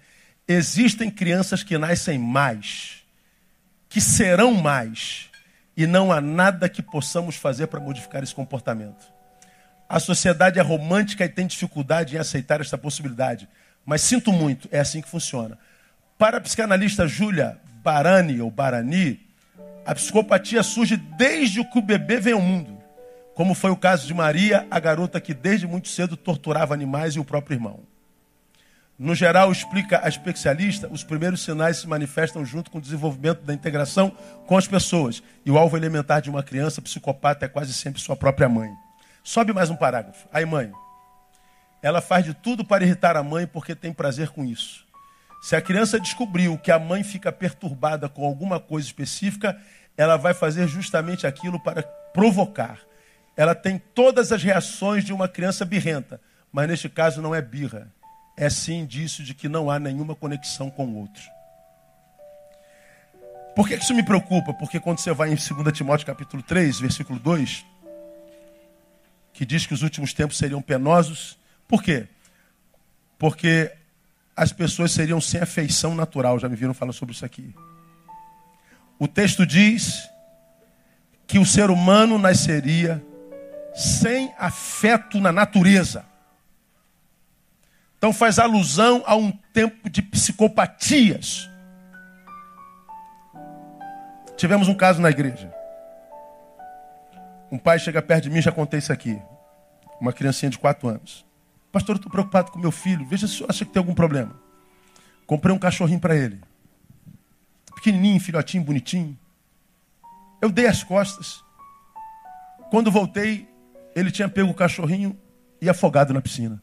Existem crianças que nascem mais, que serão mais, e não há nada que possamos fazer para modificar esse comportamento. A sociedade é romântica e tem dificuldade em aceitar esta possibilidade. Mas sinto muito, é assim que funciona. Para a psicanalista Júlia Barani, ou Barani, a psicopatia surge desde que o bebê vem ao mundo. Como foi o caso de Maria, a garota que desde muito cedo torturava animais e o próprio irmão. No geral, explica a especialista, os primeiros sinais se manifestam junto com o desenvolvimento da integração com as pessoas. E o alvo elementar de uma criança psicopata é quase sempre sua própria mãe. Sobe mais um parágrafo. Aí, mãe. Ela faz de tudo para irritar a mãe porque tem prazer com isso. Se a criança descobriu que a mãe fica perturbada com alguma coisa específica, ela vai fazer justamente aquilo para provocar. Ela tem todas as reações de uma criança birrenta, mas neste caso não é birra. É sim indício de que não há nenhuma conexão com o outro. Por que isso me preocupa? Porque quando você vai em 2 Timóteo capítulo 3, versículo 2, que diz que os últimos tempos seriam penosos, por quê? Porque as pessoas seriam sem afeição natural. Já me viram falar sobre isso aqui. O texto diz que o ser humano nasceria sem afeto na natureza. Então faz alusão a um tempo de psicopatias. Tivemos um caso na igreja. Um pai chega perto de mim, já contei isso aqui. Uma criancinha de 4 anos. Pastor, eu estou preocupado com meu filho. Veja se o senhor acha que tem algum problema. Comprei um cachorrinho para ele. Pequenininho, filhotinho, bonitinho. Eu dei as costas. Quando voltei, ele tinha pego o cachorrinho e afogado na piscina.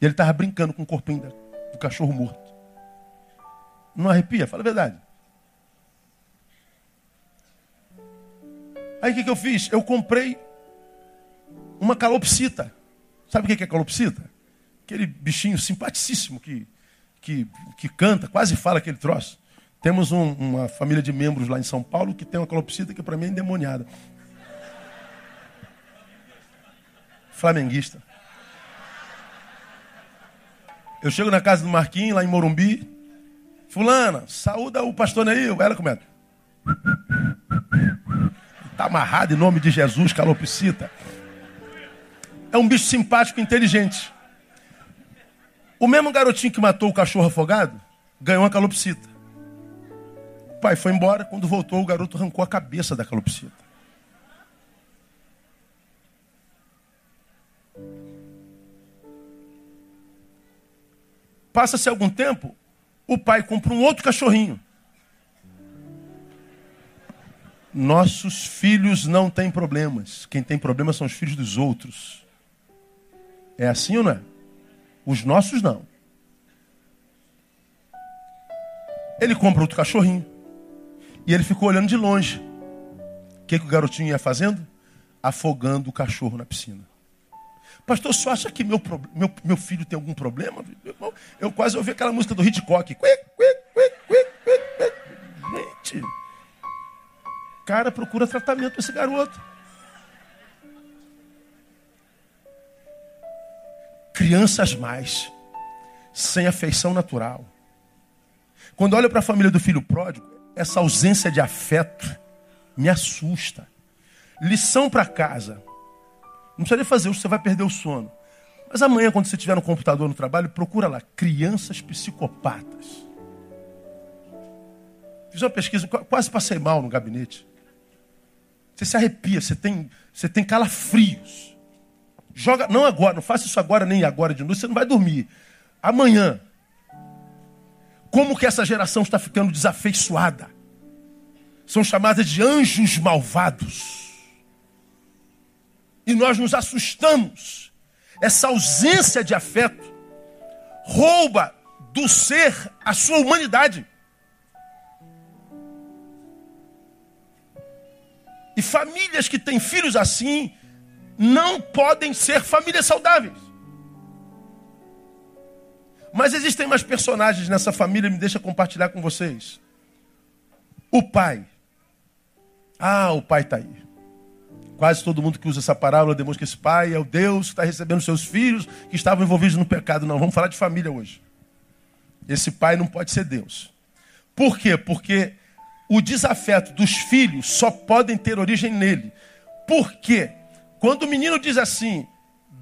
E ele estava brincando com o corpinho do cachorro morto. Não arrepia? Fala a verdade. Aí o que, que eu fiz? Eu comprei uma calopsita. Sabe o que é calopsita? Aquele bichinho simpaticíssimo que, que, que canta, quase fala aquele troço. Temos um, uma família de membros lá em São Paulo que tem uma calopsita que para mim é endemoniada. Flamenguista. Eu chego na casa do Marquinhos, lá em Morumbi. Fulana, saúda o pastor Neil. Ela começa. Está amarrado em nome de Jesus, calopsita é um bicho simpático e inteligente. O mesmo garotinho que matou o cachorro afogado ganhou uma calopsita. O pai foi embora, quando voltou, o garoto arrancou a cabeça da calopsita. Passa-se algum tempo, o pai compra um outro cachorrinho. Nossos filhos não têm problemas. Quem tem problemas são os filhos dos outros. É assim ou não é? Os nossos não. Ele compra outro cachorrinho. E ele ficou olhando de longe. O que, que o garotinho ia fazendo? Afogando o cachorro na piscina. Pastor, só acha que meu, meu, meu filho tem algum problema? Eu, quase ouvi aquela música do Hitchcock. Gente, cara procura tratamento esse garoto. Crianças mais, sem afeição natural. Quando olho para a família do filho pródigo, essa ausência de afeto me assusta. Lição para casa. Não precisa nem fazer, você vai perder o sono. Mas amanhã, quando você estiver no computador no trabalho, procura lá, crianças psicopatas. Fiz uma pesquisa, quase passei mal no gabinete. Você se arrepia, você tem, você tem calafrios. Joga, não agora, não faça isso agora nem agora de noite, você não vai dormir. Amanhã. Como que essa geração está ficando desafeiçoada? São chamadas de anjos malvados. E nós nos assustamos. Essa ausência de afeto rouba do ser a sua humanidade. E famílias que têm filhos assim não podem ser famílias saudáveis. Mas existem mais personagens nessa família, me deixa compartilhar com vocês. O pai. Ah, o pai está aí. Quase todo mundo que usa essa parábola demonstra que esse pai é o Deus que está recebendo seus filhos que estavam envolvidos no pecado. Não, vamos falar de família hoje. Esse pai não pode ser Deus. Por quê? Porque o desafeto dos filhos só podem ter origem nele. Por quê? Quando o menino diz assim,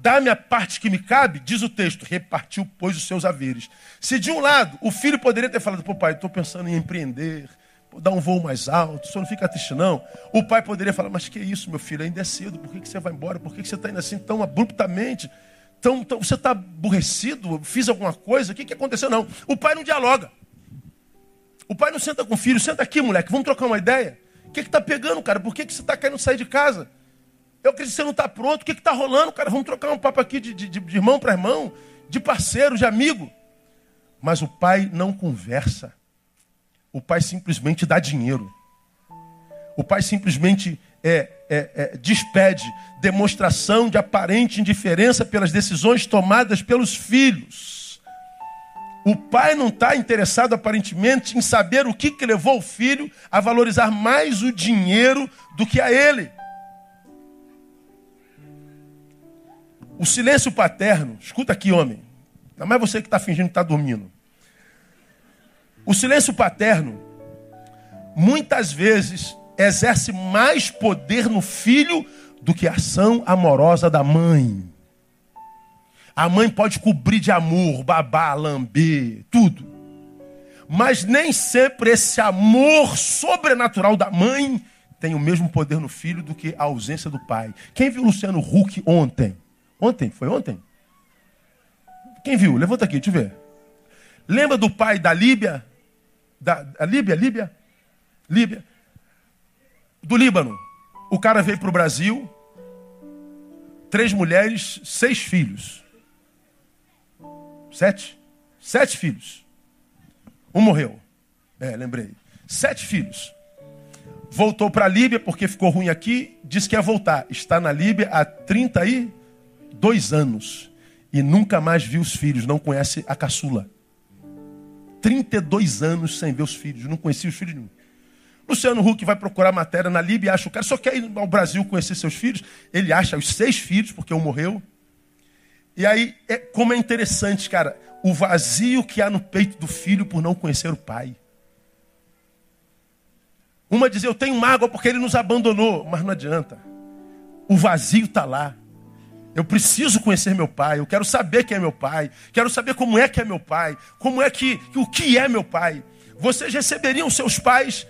dá-me a parte que me cabe, diz o texto, repartiu, pois, os seus haveres. Se de um lado o filho poderia ter falado, pô pai, estou pensando em empreender, dar um voo mais alto, o senhor não fica triste não. O pai poderia falar, mas que isso, meu filho, ainda é cedo, por que, que você vai embora? Por que, que você está indo assim tão abruptamente? Tão, tão, você está aborrecido? Fiz alguma coisa? O que, que aconteceu? Não. O pai não dialoga. O pai não senta com o filho, senta aqui, moleque, vamos trocar uma ideia. O que está pegando, cara? Por que, que você está querendo sair de casa? Eu acredito que você não está pronto. O que está rolando, cara? Vamos trocar um papo aqui de, de, de irmão para irmão, de parceiro, de amigo. Mas o pai não conversa. O pai simplesmente dá dinheiro. O pai simplesmente é, é, é, despede demonstração de aparente indiferença pelas decisões tomadas pelos filhos. O pai não está interessado aparentemente em saber o que, que levou o filho a valorizar mais o dinheiro do que a ele. O silêncio paterno, escuta aqui, homem. Não é você que está fingindo que está dormindo. O silêncio paterno, muitas vezes, exerce mais poder no filho do que a ação amorosa da mãe. A mãe pode cobrir de amor, babar, lamber, tudo. Mas nem sempre esse amor sobrenatural da mãe tem o mesmo poder no filho do que a ausência do pai. Quem viu Luciano Huck ontem? Ontem? Foi ontem? Quem viu? Levanta aqui, deixa eu ver. Lembra do pai da Líbia? Da, a Líbia, Líbia? Líbia. Do Líbano. O cara veio para o Brasil, três mulheres, seis filhos. Sete? Sete filhos. Um morreu. É, lembrei. Sete filhos. Voltou para a Líbia porque ficou ruim aqui, disse que ia voltar. Está na Líbia há 32 anos e nunca mais viu os filhos, não conhece a caçula. 32 anos sem ver os filhos, não conhecia os filhos nenhum. Luciano Huck vai procurar matéria na Líbia, acha o cara, só quer ir ao Brasil conhecer seus filhos. Ele acha os seis filhos, porque um morreu. E aí, é, como é interessante, cara, o vazio que há no peito do filho por não conhecer o pai. Uma diz, eu tenho mágoa porque ele nos abandonou, mas não adianta. O vazio está lá. Eu preciso conhecer meu pai, eu quero saber quem é meu pai, quero saber como é que é meu pai, como é que, o que é meu pai. Vocês receberiam seus pais?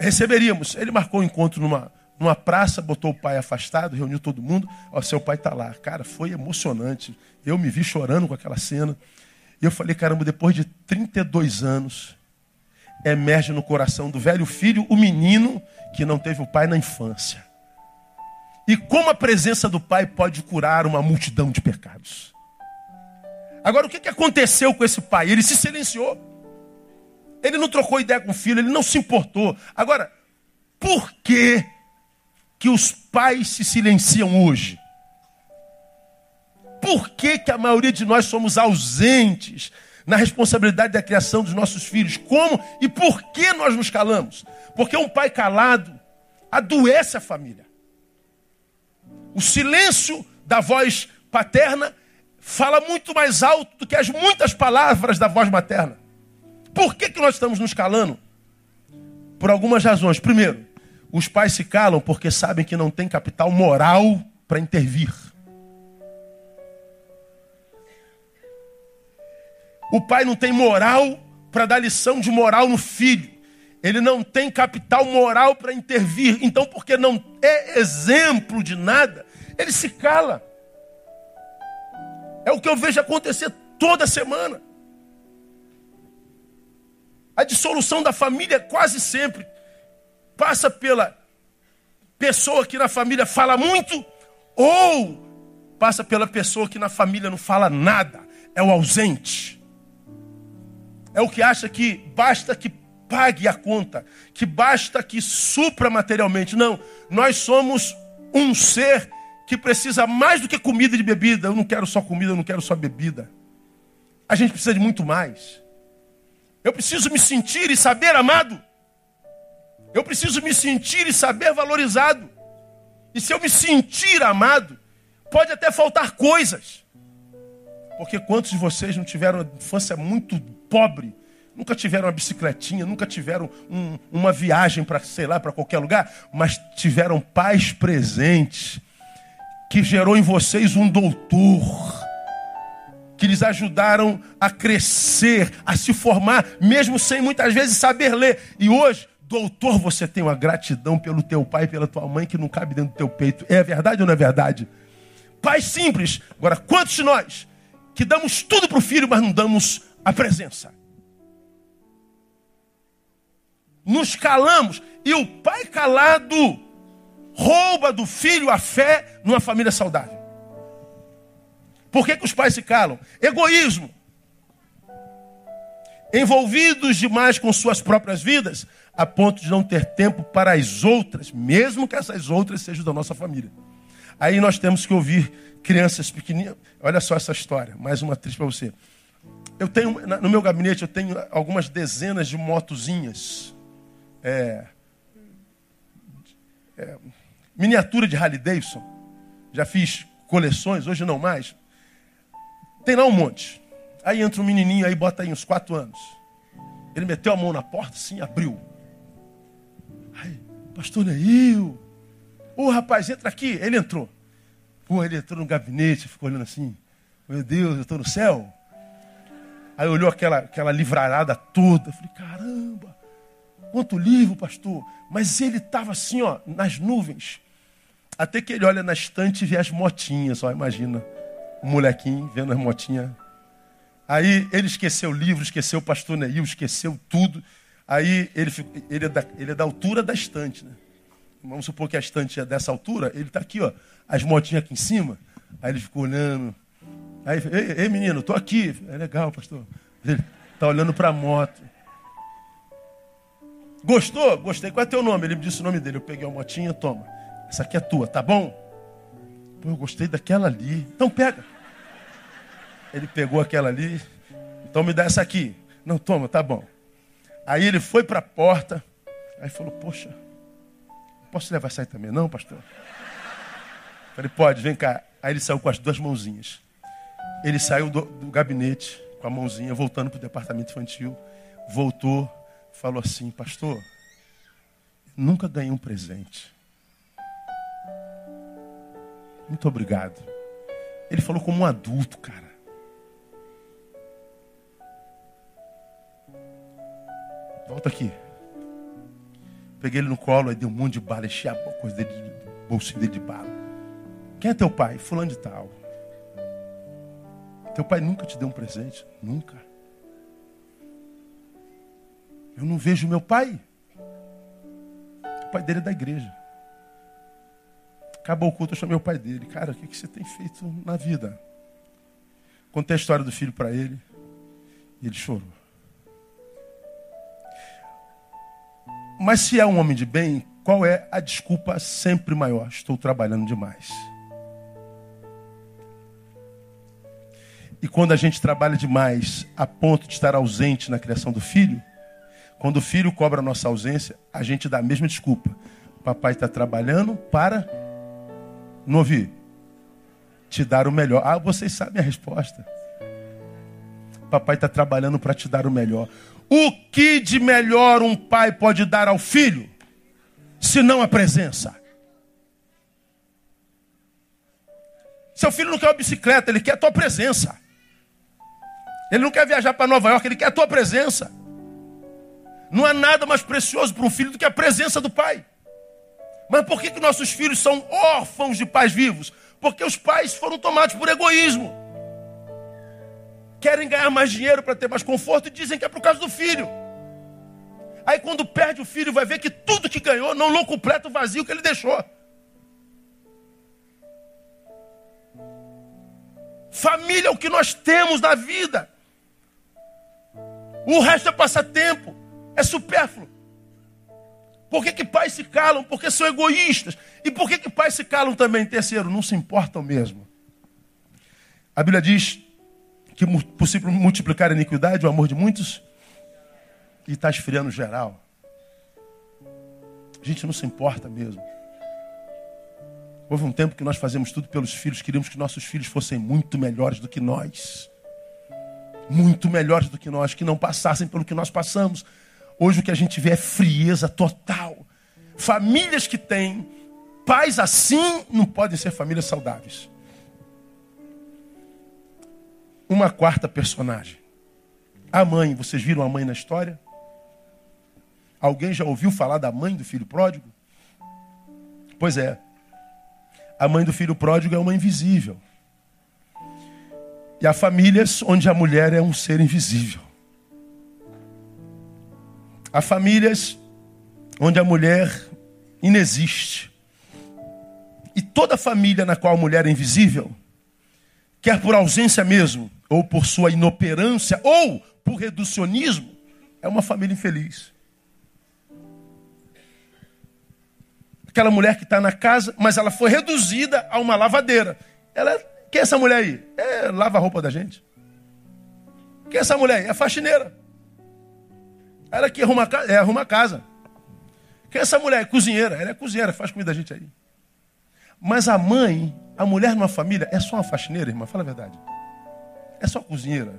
Receberíamos. Ele marcou um encontro numa, numa praça, botou o pai afastado, reuniu todo mundo. Ó, seu pai está lá. Cara, foi emocionante. Eu me vi chorando com aquela cena. E eu falei, caramba, depois de 32 anos, emerge no coração do velho filho o menino que não teve o pai na infância. E como a presença do Pai pode curar uma multidão de pecados. Agora, o que aconteceu com esse pai? Ele se silenciou. Ele não trocou ideia com o filho, ele não se importou. Agora, por que, que os pais se silenciam hoje? Por que, que a maioria de nós somos ausentes na responsabilidade da criação dos nossos filhos? Como e por que nós nos calamos? Porque um pai calado adoece a família. O silêncio da voz paterna fala muito mais alto do que as muitas palavras da voz materna. Por que, que nós estamos nos calando? Por algumas razões. Primeiro, os pais se calam porque sabem que não tem capital moral para intervir. O pai não tem moral para dar lição de moral no filho. Ele não tem capital moral para intervir. Então, porque não é exemplo de nada, ele se cala. É o que eu vejo acontecer toda semana. A dissolução da família quase sempre passa pela pessoa que na família fala muito ou passa pela pessoa que na família não fala nada. É o ausente. É o que acha que basta que pague a conta, que basta que supra materialmente. Não, nós somos um ser que precisa mais do que comida e bebida. Eu não quero só comida, eu não quero só bebida. A gente precisa de muito mais. Eu preciso me sentir e saber amado. Eu preciso me sentir e saber valorizado. E se eu me sentir amado, pode até faltar coisas. Porque quantos de vocês não tiveram uma infância muito pobre, nunca tiveram uma bicicletinha, nunca tiveram um, uma viagem para, sei lá, para qualquer lugar, mas tiveram pais presentes, que gerou em vocês um doutor, que lhes ajudaram a crescer, a se formar, mesmo sem muitas vezes saber ler. E hoje, doutor, você tem uma gratidão pelo teu pai pela tua mãe que não cabe dentro do teu peito. É verdade ou não é verdade? Pai simples. Agora, quantos de nós que damos tudo para o filho, mas não damos a presença? Nos calamos e o pai calado rouba do filho a fé numa família saudável. Por que, que os pais se calam? Egoísmo. Envolvidos demais com suas próprias vidas, a ponto de não ter tempo para as outras, mesmo que essas outras sejam da nossa família. Aí nós temos que ouvir crianças pequenininhas. Olha só essa história, mais uma triste para você. Eu tenho, no meu gabinete, eu tenho algumas dezenas de motozinhas. É, é, miniatura de Harley Davidson. Já fiz coleções, hoje não mais. Tem lá um monte. Aí entra um menininho aí, bota aí uns quatro anos. Ele meteu a mão na porta, assim, abriu. Aí, pastor Neil. Ô rapaz, entra aqui. Ele entrou. Pô, ele entrou no gabinete, ficou olhando assim. Meu Deus, eu estou no céu. Aí olhou aquela, aquela livrarada toda. Eu falei, caramba, quanto livro, pastor. Mas ele estava assim, ó, nas nuvens. Até que ele olha na estante e vê as motinhas, ó, imagina o molequinho vendo as motinhas. Aí ele esqueceu o livro, esqueceu o pastor Neil, esqueceu tudo. Aí ele, ele, é da, ele é da altura da estante, né? Vamos supor que a estante é dessa altura, ele está aqui, ó, as motinhas aqui em cima. Aí ele ficou olhando. Aí, ei, ei menino, estou aqui. É legal, pastor. Ele está olhando para a moto. Gostou? Gostei. Qual é teu nome? Ele me disse o nome dele. Eu peguei a motinha, toma. Essa aqui é tua, tá bom? Pô, eu gostei daquela ali. Então pega. Ele pegou aquela ali. Então me dá essa aqui. Não, toma, tá bom. Aí ele foi para a porta. Aí falou, poxa, posso levar essa aí também? Não, pastor? Falei, pode, vem cá. Aí ele saiu com as duas mãozinhas. Ele saiu do, do gabinete com a mãozinha, voltando para o departamento infantil. Voltou, falou assim, pastor, nunca ganhei um presente. Muito obrigado. Ele falou como um adulto, cara. Volta aqui. Peguei ele no colo, aí dei um monte de bala, enchi a coisa dele, bolsinho dele de bala. Quem é teu pai? Fulano de tal. Teu pai nunca te deu um presente? Nunca. Eu não vejo meu pai. O pai dele é da igreja. Acabou o culto, eu chamei o pai dele. Cara, o que, você tem feito na vida? Contei a história do filho para ele. E ele chorou. Mas se é um homem de bem, qual é a desculpa sempre maior? Estou trabalhando demais. E quando a gente trabalha demais a ponto de estar ausente na criação do filho, quando o filho cobra a nossa ausência, a gente dá a mesma desculpa. Papai está trabalhando para não ouvi? Te dar o melhor. Ah, vocês sabem a resposta. Papai está trabalhando para te dar o melhor. O que de melhor um pai pode dar ao filho, se não a presença? Seu filho não quer uma bicicleta, ele quer a tua presença. Ele não quer viajar para Nova York, ele quer a tua presença. Não há nada mais precioso para um filho do que a presença do pai. Mas por que, que nossos filhos são órfãos de pais vivos? Porque os pais foram tomados por egoísmo. Querem ganhar mais dinheiro para ter mais conforto e dizem que é por causa do filho. Aí quando perde o filho, vai ver que tudo que ganhou não, não completa o vazio que ele deixou. Família é o que nós temos na vida. O resto é passatempo, é supérfluo. Por que, que pais se calam? Porque são egoístas. E por que, que pais se calam também? Terceiro, não se importam mesmo. A Bíblia diz que possível multiplicar a iniquidade, o amor de muitos, e está esfriando geral. A gente não se importa mesmo. Houve um tempo que nós fazemos tudo pelos filhos, queríamos que nossos filhos fossem muito melhores do que nós. muito melhores do que nós, que não passassem pelo que nós passamos. Hoje o que a gente vê é frieza total. Famílias que têm pais assim não podem ser famílias saudáveis. Uma quarta personagem. A mãe, vocês viram a mãe na história? Alguém já ouviu falar da mãe do filho pródigo? Pois é. A mãe do filho pródigo é uma invisível. E há famílias onde a mulher é um ser invisível. Há famílias onde a mulher inexiste. E toda família na qual a mulher é invisível, quer por ausência mesmo, ou por sua inoperância, ou por reducionismo, é uma família infeliz. Aquela mulher que está na casa, mas ela foi reduzida a uma lavadeira. Ela, quem é essa mulher aí? É, lava a roupa da gente. Quem é essa mulher aí? É faxineira. Ela que arruma, é, arruma a casa. Quem é essa mulher? É cozinheira. Ela é cozinheira, faz comida da gente aí. Mas a mãe, a mulher numa família, é só uma faxineira, irmã? Fala a verdade. É só cozinheira,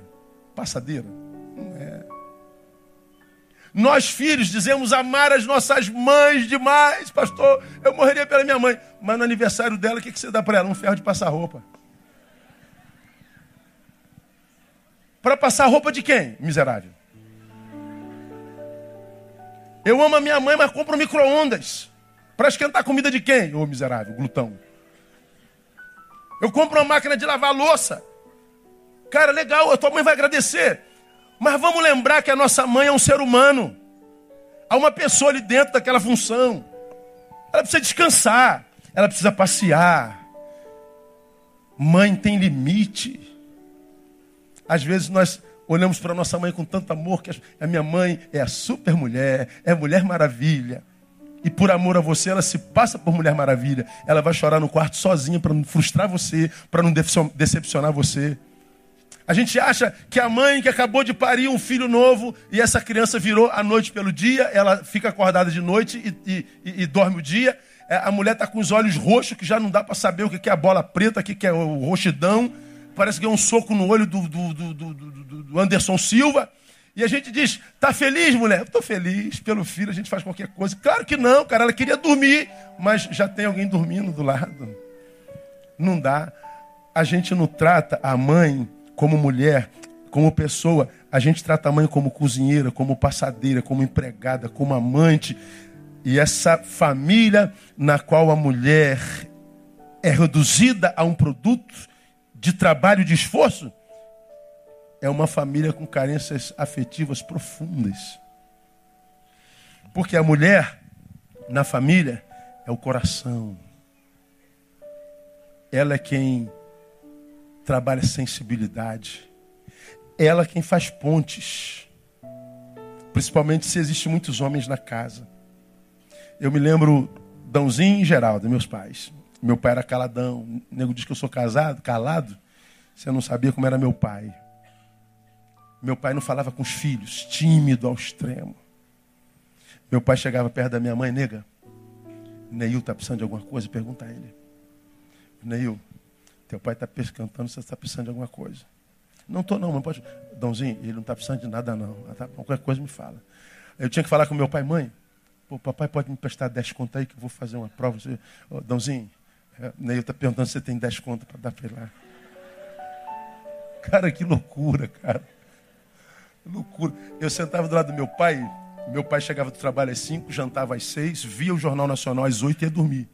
passadeira. Não é. Nós, filhos, dizemos amar as nossas mães demais. Pastor, eu morreria pela minha mãe. Mas no aniversário dela, o que você dá para ela? Um ferro de passar roupa. Para passar roupa de quem? Miserável. Eu amo a minha mãe, mas compro micro-ondas. Para esquentar comida de quem? Ô miserável, glutão. Eu compro uma máquina de lavar louça. Cara, legal, a tua mãe vai agradecer. Mas vamos lembrar que a nossa mãe é um ser humano. Há uma pessoa ali dentro daquela função. Ela precisa descansar. Ela precisa passear. Mãe tem limite. Às vezes nós olhamos para nossa mãe com tanto amor que a minha mãe é a super mulher, é mulher maravilha. E por amor a você, ela se passa por Mulher Maravilha. Ela vai chorar no quarto sozinha para não frustrar você, para não decepcionar você. A gente acha que a mãe que acabou de parir um filho novo e essa criança virou a noite pelo dia, ela fica acordada de noite e, e, e, e dorme o dia. É, a mulher está com os olhos roxos, que já não dá para saber o que é a bola preta, o que é o roxidão. Parece que é um soco no olho do, do, do, do Anderson Silva. E a gente diz, tá feliz, mulher? Estou feliz, pelo filho a gente faz qualquer coisa. Claro que não, cara, ela queria dormir, mas já tem alguém dormindo do lado. Não dá. A gente não trata a mãe como mulher, como pessoa. A gente trata a mãe como cozinheira, como passadeira, como empregada, como amante. E essa família na qual a mulher é reduzida a um produto de trabalho, de esforço, é uma família com carências afetivas profundas. Porque a mulher na família é o coração. Ela é quem trabalha sensibilidade. Ela é quem faz pontes. Principalmente se existem muitos homens na casa. Eu me lembro Dãozinho e Geraldo, meus pais. Meu pai era caladão. O nego diz que eu sou casado, calado. Você não sabia como era meu pai. Meu pai não falava com os filhos, tímido ao extremo. Meu pai chegava perto da minha mãe, nega. Neil está precisando de alguma coisa? Pergunta a ele. Neil, teu pai está pescantando, você está precisando de alguma coisa. Não estou não, mas pode. Dãozinho, ele não está precisando de nada não. Ah, tá, qualquer coisa me fala. Eu tinha que falar com meu pai, mãe. Pô, papai pode me prestar 10 contas aí que eu vou fazer uma prova. Dãozinho, Neil está perguntando se tem 10 contas para dar para ele lá. Cara, que loucura, cara. Loucura. Eu sentava do lado do meu pai, meu pai chegava do trabalho às 5, jantava às 6, via o Jornal Nacional às 8 e ia dormir.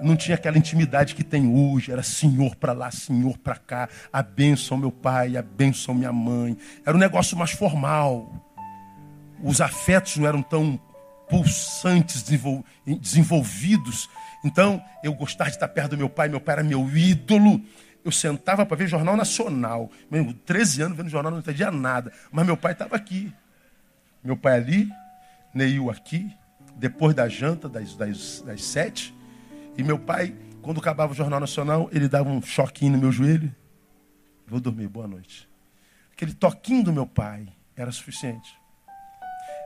Não tinha aquela intimidade que tem hoje, era senhor para lá, senhor para cá, a meu pai, a minha mãe. Era um negócio mais formal. Os afetos não eram tão pulsantes, desenvolvidos. Então, eu gostava de estar perto do meu pai, meu pai era meu ídolo. Eu sentava para ver Jornal Nacional. Meu, 13 anos vendo jornal, não entendia nada. Mas meu pai estava aqui. Meu pai ali, Neil aqui, depois da janta, das, das, das sete. E meu pai, quando acabava o Jornal Nacional, ele dava um choquinho no meu joelho. Vou dormir, boa noite. Aquele toquinho do meu pai era suficiente.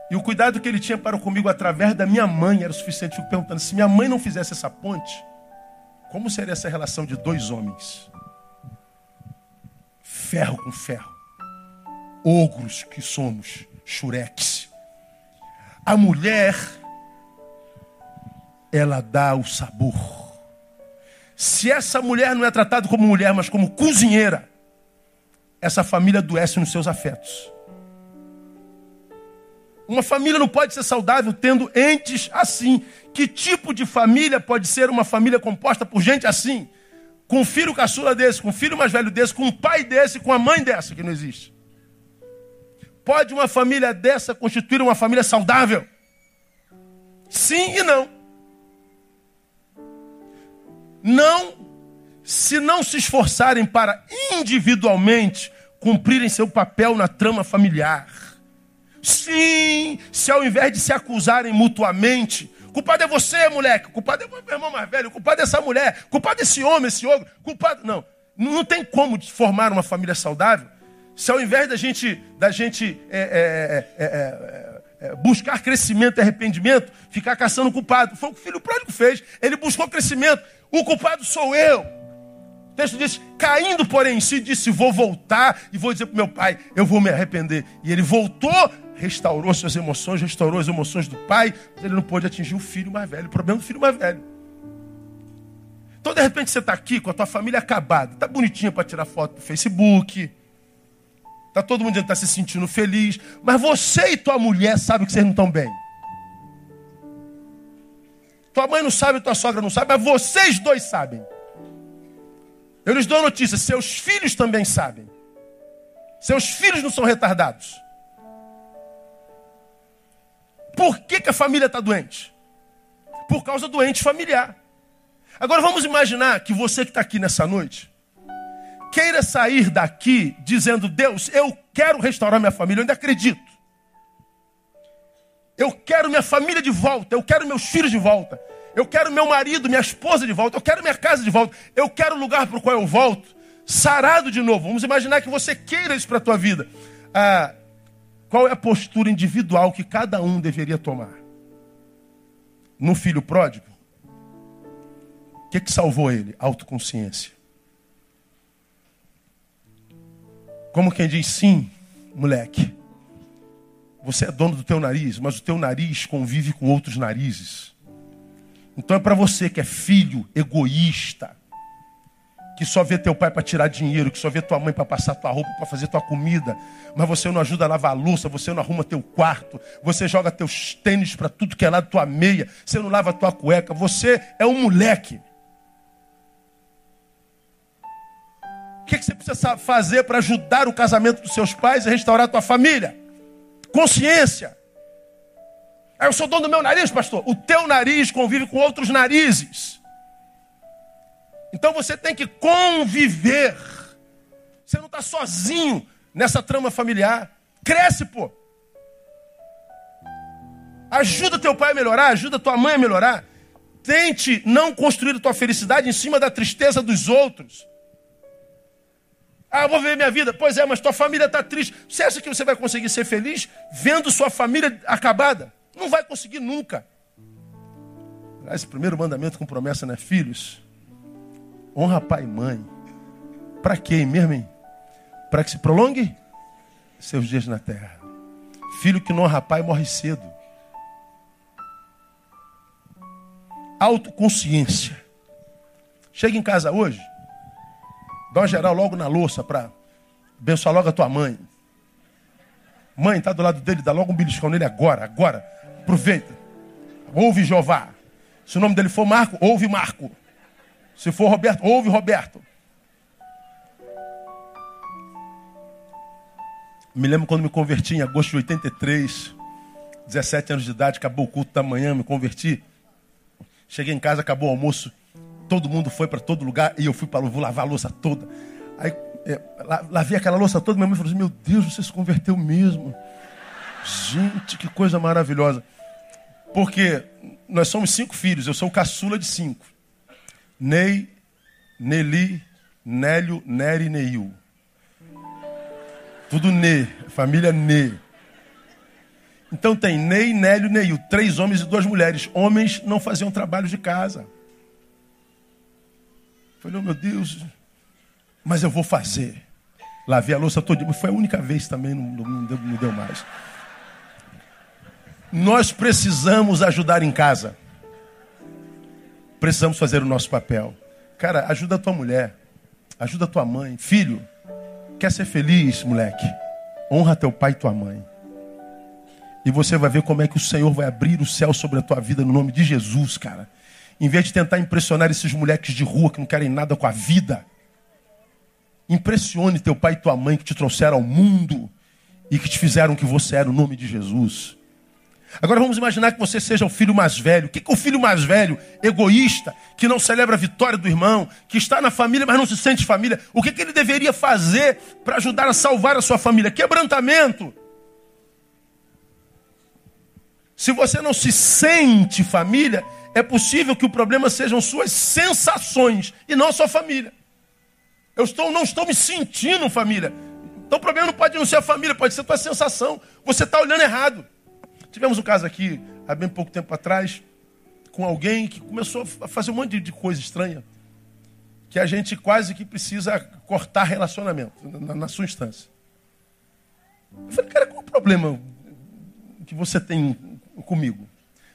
E o cuidado que ele tinha para comigo através da minha mãe era suficiente. Eu fico perguntando, se minha mãe não fizesse essa ponte, como seria essa relação de dois homens? ferro com ferro. Ogros que somos, xureques. A mulher, ela dá o sabor. Se essa mulher não é tratada como mulher, mas como cozinheira, essa família adoece nos seus afetos. Uma família não pode ser saudável tendo entes assim. Que tipo de família pode ser uma família composta por gente assim? Com um filho caçula desse, com um filho mais velho desse, com um pai desse, com a mãe dessa, que não existe. Pode uma família dessa constituir uma família saudável? Sim e não. Não, se não se esforçarem para individualmente cumprirem seu papel na trama familiar. Sim, se ao invés de se acusarem mutuamente, culpado é você, moleque, culpado é meu irmão mais velho, culpado é essa mulher, culpado é esse homem, esse ogro, culpado. Não, não tem como formar uma família saudável se ao invés da gente, da gente é, é, é, buscar crescimento e arrependimento, ficar caçando o culpado. Foi o que o filho pródigo fez. Ele buscou crescimento. O culpado sou eu. O texto diz: caindo, porém, em si, disse: Vou voltar e vou dizer para meu pai: Eu vou me arrepender. E ele voltou, restaurou suas emoções, restaurou as emoções do pai, mas ele não pôde atingir o filho mais velho. O problema do filho mais velho. Então, de repente, você está aqui com a tua família acabada, está bonitinha para tirar foto no Facebook. Está todo mundo está se sentindo feliz, mas você e tua mulher sabem que vocês não estão bem. Tua mãe não sabe, tua sogra não sabe, mas vocês dois sabem. Eu lhes dou notícia: seus filhos também sabem. Seus filhos não são retardados. Por que, que a família está doente? Por causa do ente familiar. Agora vamos imaginar que você que está aqui nessa noite queira sair daqui dizendo: Deus, eu quero restaurar minha família, eu ainda acredito. Eu quero minha família de volta, eu quero meus filhos de volta, eu quero meu marido, minha esposa de volta, eu quero minha casa de volta, eu quero o lugar para o qual eu volto, sarado de novo. Vamos imaginar que você queira isso para a tua vida. Ah, qual é a postura individual que cada um deveria tomar? No filho pródigo, o que, que salvou ele? Autoconsciência. Como quem diz, sim, moleque. Você é dono do teu nariz, mas o teu nariz convive com outros narizes. Então é para você que é filho egoísta, que só vê teu pai para tirar dinheiro, que só vê tua mãe para passar tua roupa, para fazer tua comida, mas você não ajuda a lavar a louça, você não arruma teu quarto, você joga teus tênis para tudo que é lado, tua meia, você não lava tua cueca, você é um moleque. O que, que você precisa fazer para ajudar o casamento dos seus pais e restaurar a tua família? consciência. eu sou dono do meu nariz, pastor. O teu nariz convive com outros narizes. Então você tem que conviver. Você não está sozinho nessa trama familiar. Cresce, pô. Ajuda teu pai a melhorar, ajuda tua mãe a melhorar. Tente não construir a tua felicidade em cima da tristeza dos outros. Ah, vou viver minha vida. Pois é, mas tua família está triste. Você acha que você vai conseguir ser feliz vendo sua família acabada? Não vai conseguir nunca. Esse primeiro mandamento com promessa, né? Filhos, honra pai e mãe. Para quê mesmo, hein? Para que se prolongue seus dias na terra. Filho que não honra pai morre cedo. Autoconsciência. Chega em casa hoje, Dá uma geral logo na louça para abençoar logo a tua mãe. Mãe, está do lado dele, dá logo um beliscão nele agora, agora. Aproveita. Ouve Jeová. Se o nome dele for Marco, ouve Marco. Se for Roberto, ouve Roberto. Me lembro quando me converti em agosto de 83, 17 anos de idade, acabou o culto da manhã, me converti. Cheguei em casa, acabou o almoço. Todo mundo foi para todo lugar e eu fui para vou lavar a louça toda. Aí é, lavei aquela louça toda, minha mãe falou assim: Meu Deus, você se converteu mesmo. Gente, que coisa maravilhosa. Porque nós somos cinco filhos, eu sou o caçula de cinco. Ney, Nelly, Nélio, Nery e Neil. Tudo Nê, família Nê. Então tem Ney, Nélio, Neil, três homens e duas mulheres. Homens não faziam trabalho de casa. Falei, oh, meu Deus, mas eu vou fazer. lavei a louça todo dia, foi a única vez também, não, não, não deu mais. Nós precisamos ajudar em casa. Precisamos fazer o nosso papel. Cara, ajuda a tua mulher. Ajuda a tua mãe. Filho, quer ser feliz, moleque? Honra teu pai e tua mãe. E você vai ver como é que o Senhor vai abrir o céu sobre a tua vida no nome de Jesus, cara. Em vez de tentar impressionar esses moleques de rua que não querem nada com a vida. Impressione teu pai e tua mãe que te trouxeram ao mundo e que te fizeram o que você é no nome de Jesus. Agora vamos imaginar que você seja o filho mais velho. O que é o filho mais velho, egoísta, que não celebra a vitória do irmão, que está na família, mas não se sente família? O que, que ele deveria fazer para ajudar a salvar a sua família? Quebrantamento. Se você não se sente família, é possível que o problema sejam suas sensações e não a sua família. Eu estou, não estou me sentindo família. Então o problema não pode não ser a família, pode ser a tua sensação. Você está olhando errado. Tivemos um caso aqui, há bem pouco tempo atrás, com alguém que começou a fazer um monte de coisa estranha. Que a gente quase que precisa cortar relacionamento, na, na sua instância. Eu falei, cara, qual o problema que você tem comigo?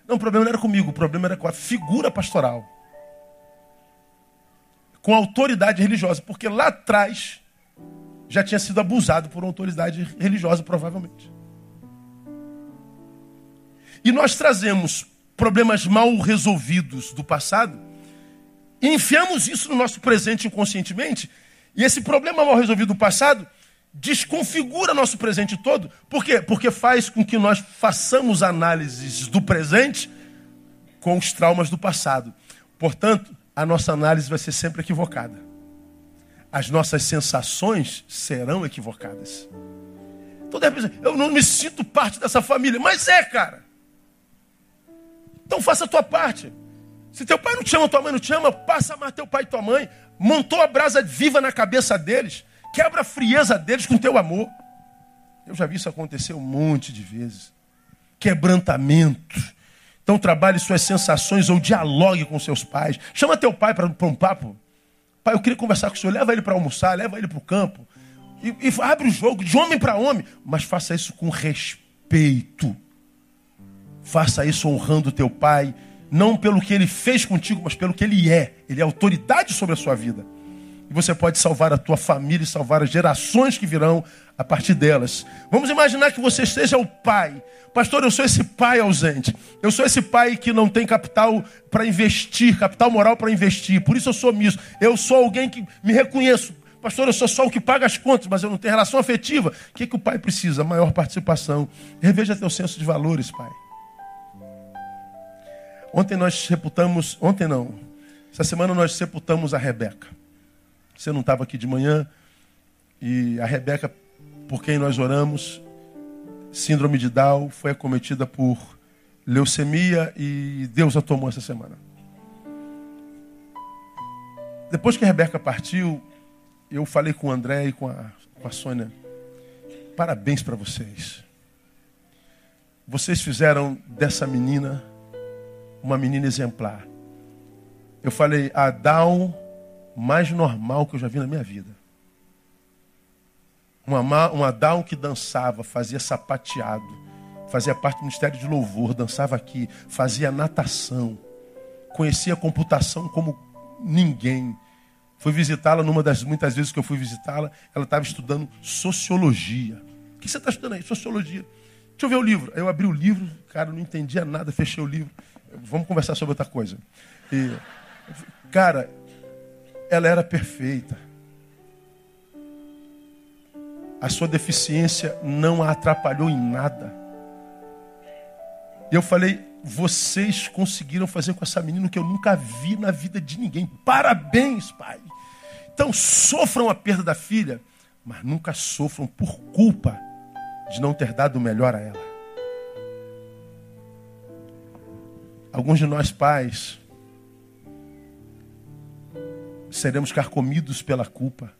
Não, o problema não era comigo, o problema era com a figura pastoral. Com a autoridade religiosa, porque lá atrás já tinha sido abusado por uma autoridade religiosa, provavelmente. E nós trazemos problemas mal resolvidos do passado e enfiamos isso no nosso presente inconscientemente. E esse problema mal resolvido do passado desconfigura nosso presente todo. Por quê? Porque faz com que nós façamos análises do presente com os traumas do passado. Portanto, a nossa análise vai ser sempre equivocada. As nossas sensações serão equivocadas. Então, eu não me sinto parte dessa família, mas é, cara. Então faça a tua parte. Se teu pai não te ama, tua mãe não te ama, passa a amar teu pai e tua mãe. Montou a brasa viva na cabeça deles. Quebra a frieza deles com teu amor. Eu já vi isso acontecer um monte de vezes. Quebrantamento. Então trabalhe suas sensações ou dialogue com seus pais. Chama teu pai para um papo. Pai, eu queria conversar com o senhor. Leva ele para almoçar, leva ele para o campo. E, e abre o jogo de homem para homem. Mas faça isso com respeito. Faça isso honrando o teu pai, não pelo que ele fez contigo, mas pelo que ele é. Ele é autoridade sobre a sua vida. E você pode salvar a tua família e salvar as gerações que virão a partir delas. Vamos imaginar que você seja o pai. Pastor, eu sou esse pai ausente. Eu sou esse pai que não tem capital para investir, capital moral para investir. Por isso eu sou misto. Eu sou alguém que me reconheço. Pastor, eu sou só o que paga as contas, mas eu não tenho relação afetiva. O que, que o pai precisa? Maior participação. Reveja teu senso de valores, pai. Ontem nós sepultamos, ontem não, essa semana nós sepultamos a Rebeca. Você não estava aqui de manhã e a Rebeca, por quem nós oramos, síndrome de Down, foi acometida por leucemia e Deus a tomou essa semana. Depois que a Rebeca partiu, eu falei com o André e com a, com a Sônia. Parabéns para vocês. Vocês fizeram dessa menina uma menina exemplar. Eu falei, a Down mais normal que eu já vi na minha vida. Uma, uma Down que dançava, fazia sapateado, fazia parte do Ministério de Louvor, dançava aqui, fazia natação, conhecia computação como ninguém. Fui visitá-la numa das muitas vezes que eu fui visitá-la, ela estava estudando sociologia. O que você está estudando aí? Sociologia. Deixa eu ver o livro. Eu abri o livro, cara, não entendia nada, fechei o livro. Vamos conversar sobre outra coisa. E, cara, ela era perfeita. A sua deficiência não a atrapalhou em nada. E eu falei, vocês conseguiram fazer com essa menina o que eu nunca vi na vida de ninguém. Parabéns, pai. Então sofram a perda da filha, mas nunca sofram por culpa de não ter dado o melhor a ela. Alguns de nós pais seremos carcomidos pela culpa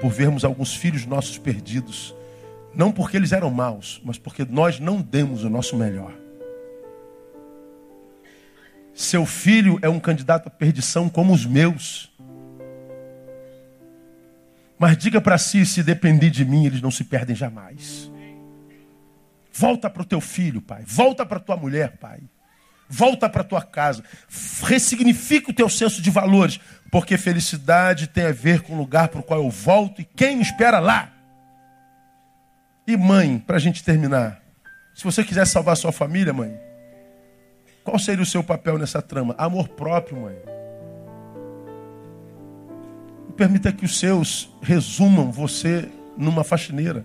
por vermos alguns filhos nossos perdidos, não porque eles eram maus, mas porque nós não demos o nosso melhor. Seu filho é um candidato à perdição como os meus. Mas diga para si, se depender de mim, eles não se perdem jamais. Volta para o teu filho, pai. Volta para tua mulher, pai. Volta para tua casa. Ressignifica o teu senso de valores, porque felicidade tem a ver com o lugar para o qual eu volto e quem me espera lá. E mãe, para a gente terminar, se você quiser salvar sua família, mãe, qual seria o seu papel nessa trama? Amor próprio, mãe. Permita que os seus resumam você numa faxineira.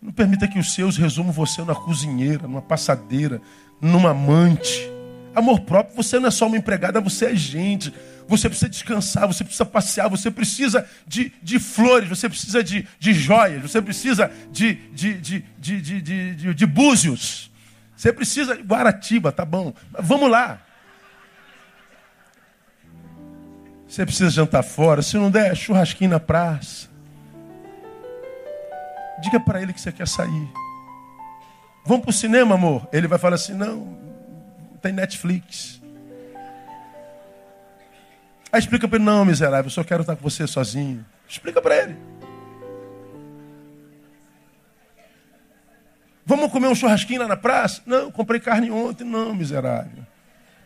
Não permita que os seus resumam você numa cozinheira, numa passadeira, numa amante. Amor próprio, você não é só uma empregada, você é gente. Você precisa descansar, você precisa passear, você precisa de, de flores, você precisa de, de joias, você precisa de, de, de, de, de, de, de, de búzios. Você precisa Guaratiba, tá bom. Vamos lá. Você precisa jantar fora. Se não der, churrasquinho na praça. Diga para ele que você quer sair. Vamos para o cinema, amor? Ele vai falar assim: não, tem Netflix. Aí explica para ele: não, miserável, eu só quero estar com você sozinho. Explica para ele. Vamos comer um churrasquinho lá na praça? Não, comprei carne ontem. Não, miserável.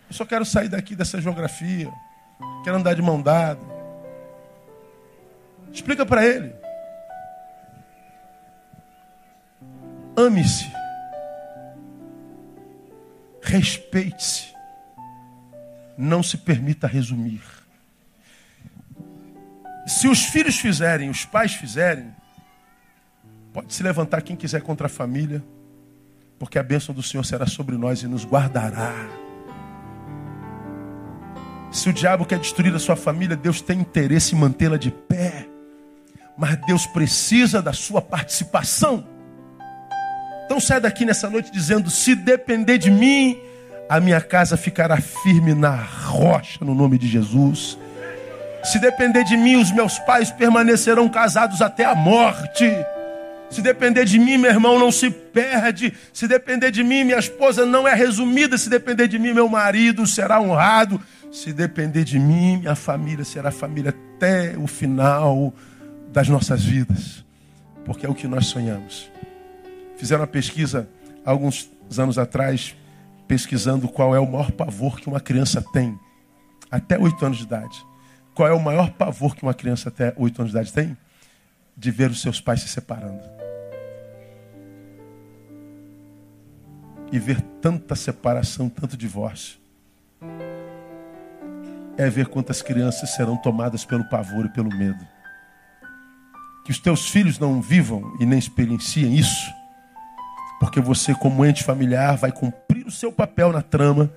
Eu só quero sair daqui dessa geografia. Quero andar de mão dada. Explica para ele. Ame-se. Respeite-se. Não se permita resumir. Se os filhos fizerem, os pais fizerem, pode se levantar quem quiser contra a família, porque a bênção do Senhor será sobre nós e nos guardará. Se o diabo quer destruir a sua família, Deus tem interesse em mantê-la de pé. Mas Deus precisa da sua participação. Então sai daqui nessa noite dizendo: se depender de mim, a minha casa ficará firme na rocha, no nome de Jesus. Se depender de mim, os meus pais permanecerão casados até a morte. Se depender de mim, meu irmão não se perde. Se depender de mim, minha esposa não é resumida. Se depender de mim, meu marido será honrado. Se depender de mim, minha família será família até o final das nossas vidas. Porque é o que nós sonhamos. Fizeram uma pesquisa alguns anos atrás, pesquisando qual é o maior pavor que uma criança tem até oito anos de idade. Qual é o maior pavor que uma criança até oito anos de idade tem? De ver os seus pais se separando. E ver tanta separação, tanto divórcio. É ver quantas crianças serão tomadas pelo pavor e pelo medo. Que os teus filhos não vivam e nem experienciem isso porque você, como ente familiar, vai cumprir o seu papel na trama.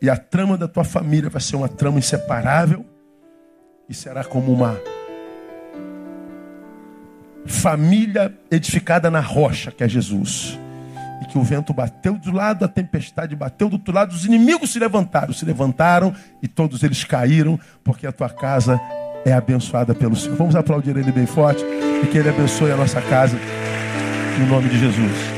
E a trama da tua família vai ser uma trama inseparável. E será como uma família edificada na rocha, que é Jesus. E que o vento bateu do lado, a tempestade bateu do outro lado, os inimigos se levantaram, se levantaram e todos eles caíram, porque a tua casa é abençoada pelo Senhor. Vamos aplaudir ele bem forte e que ele abençoe a nossa casa, no nome de Jesus.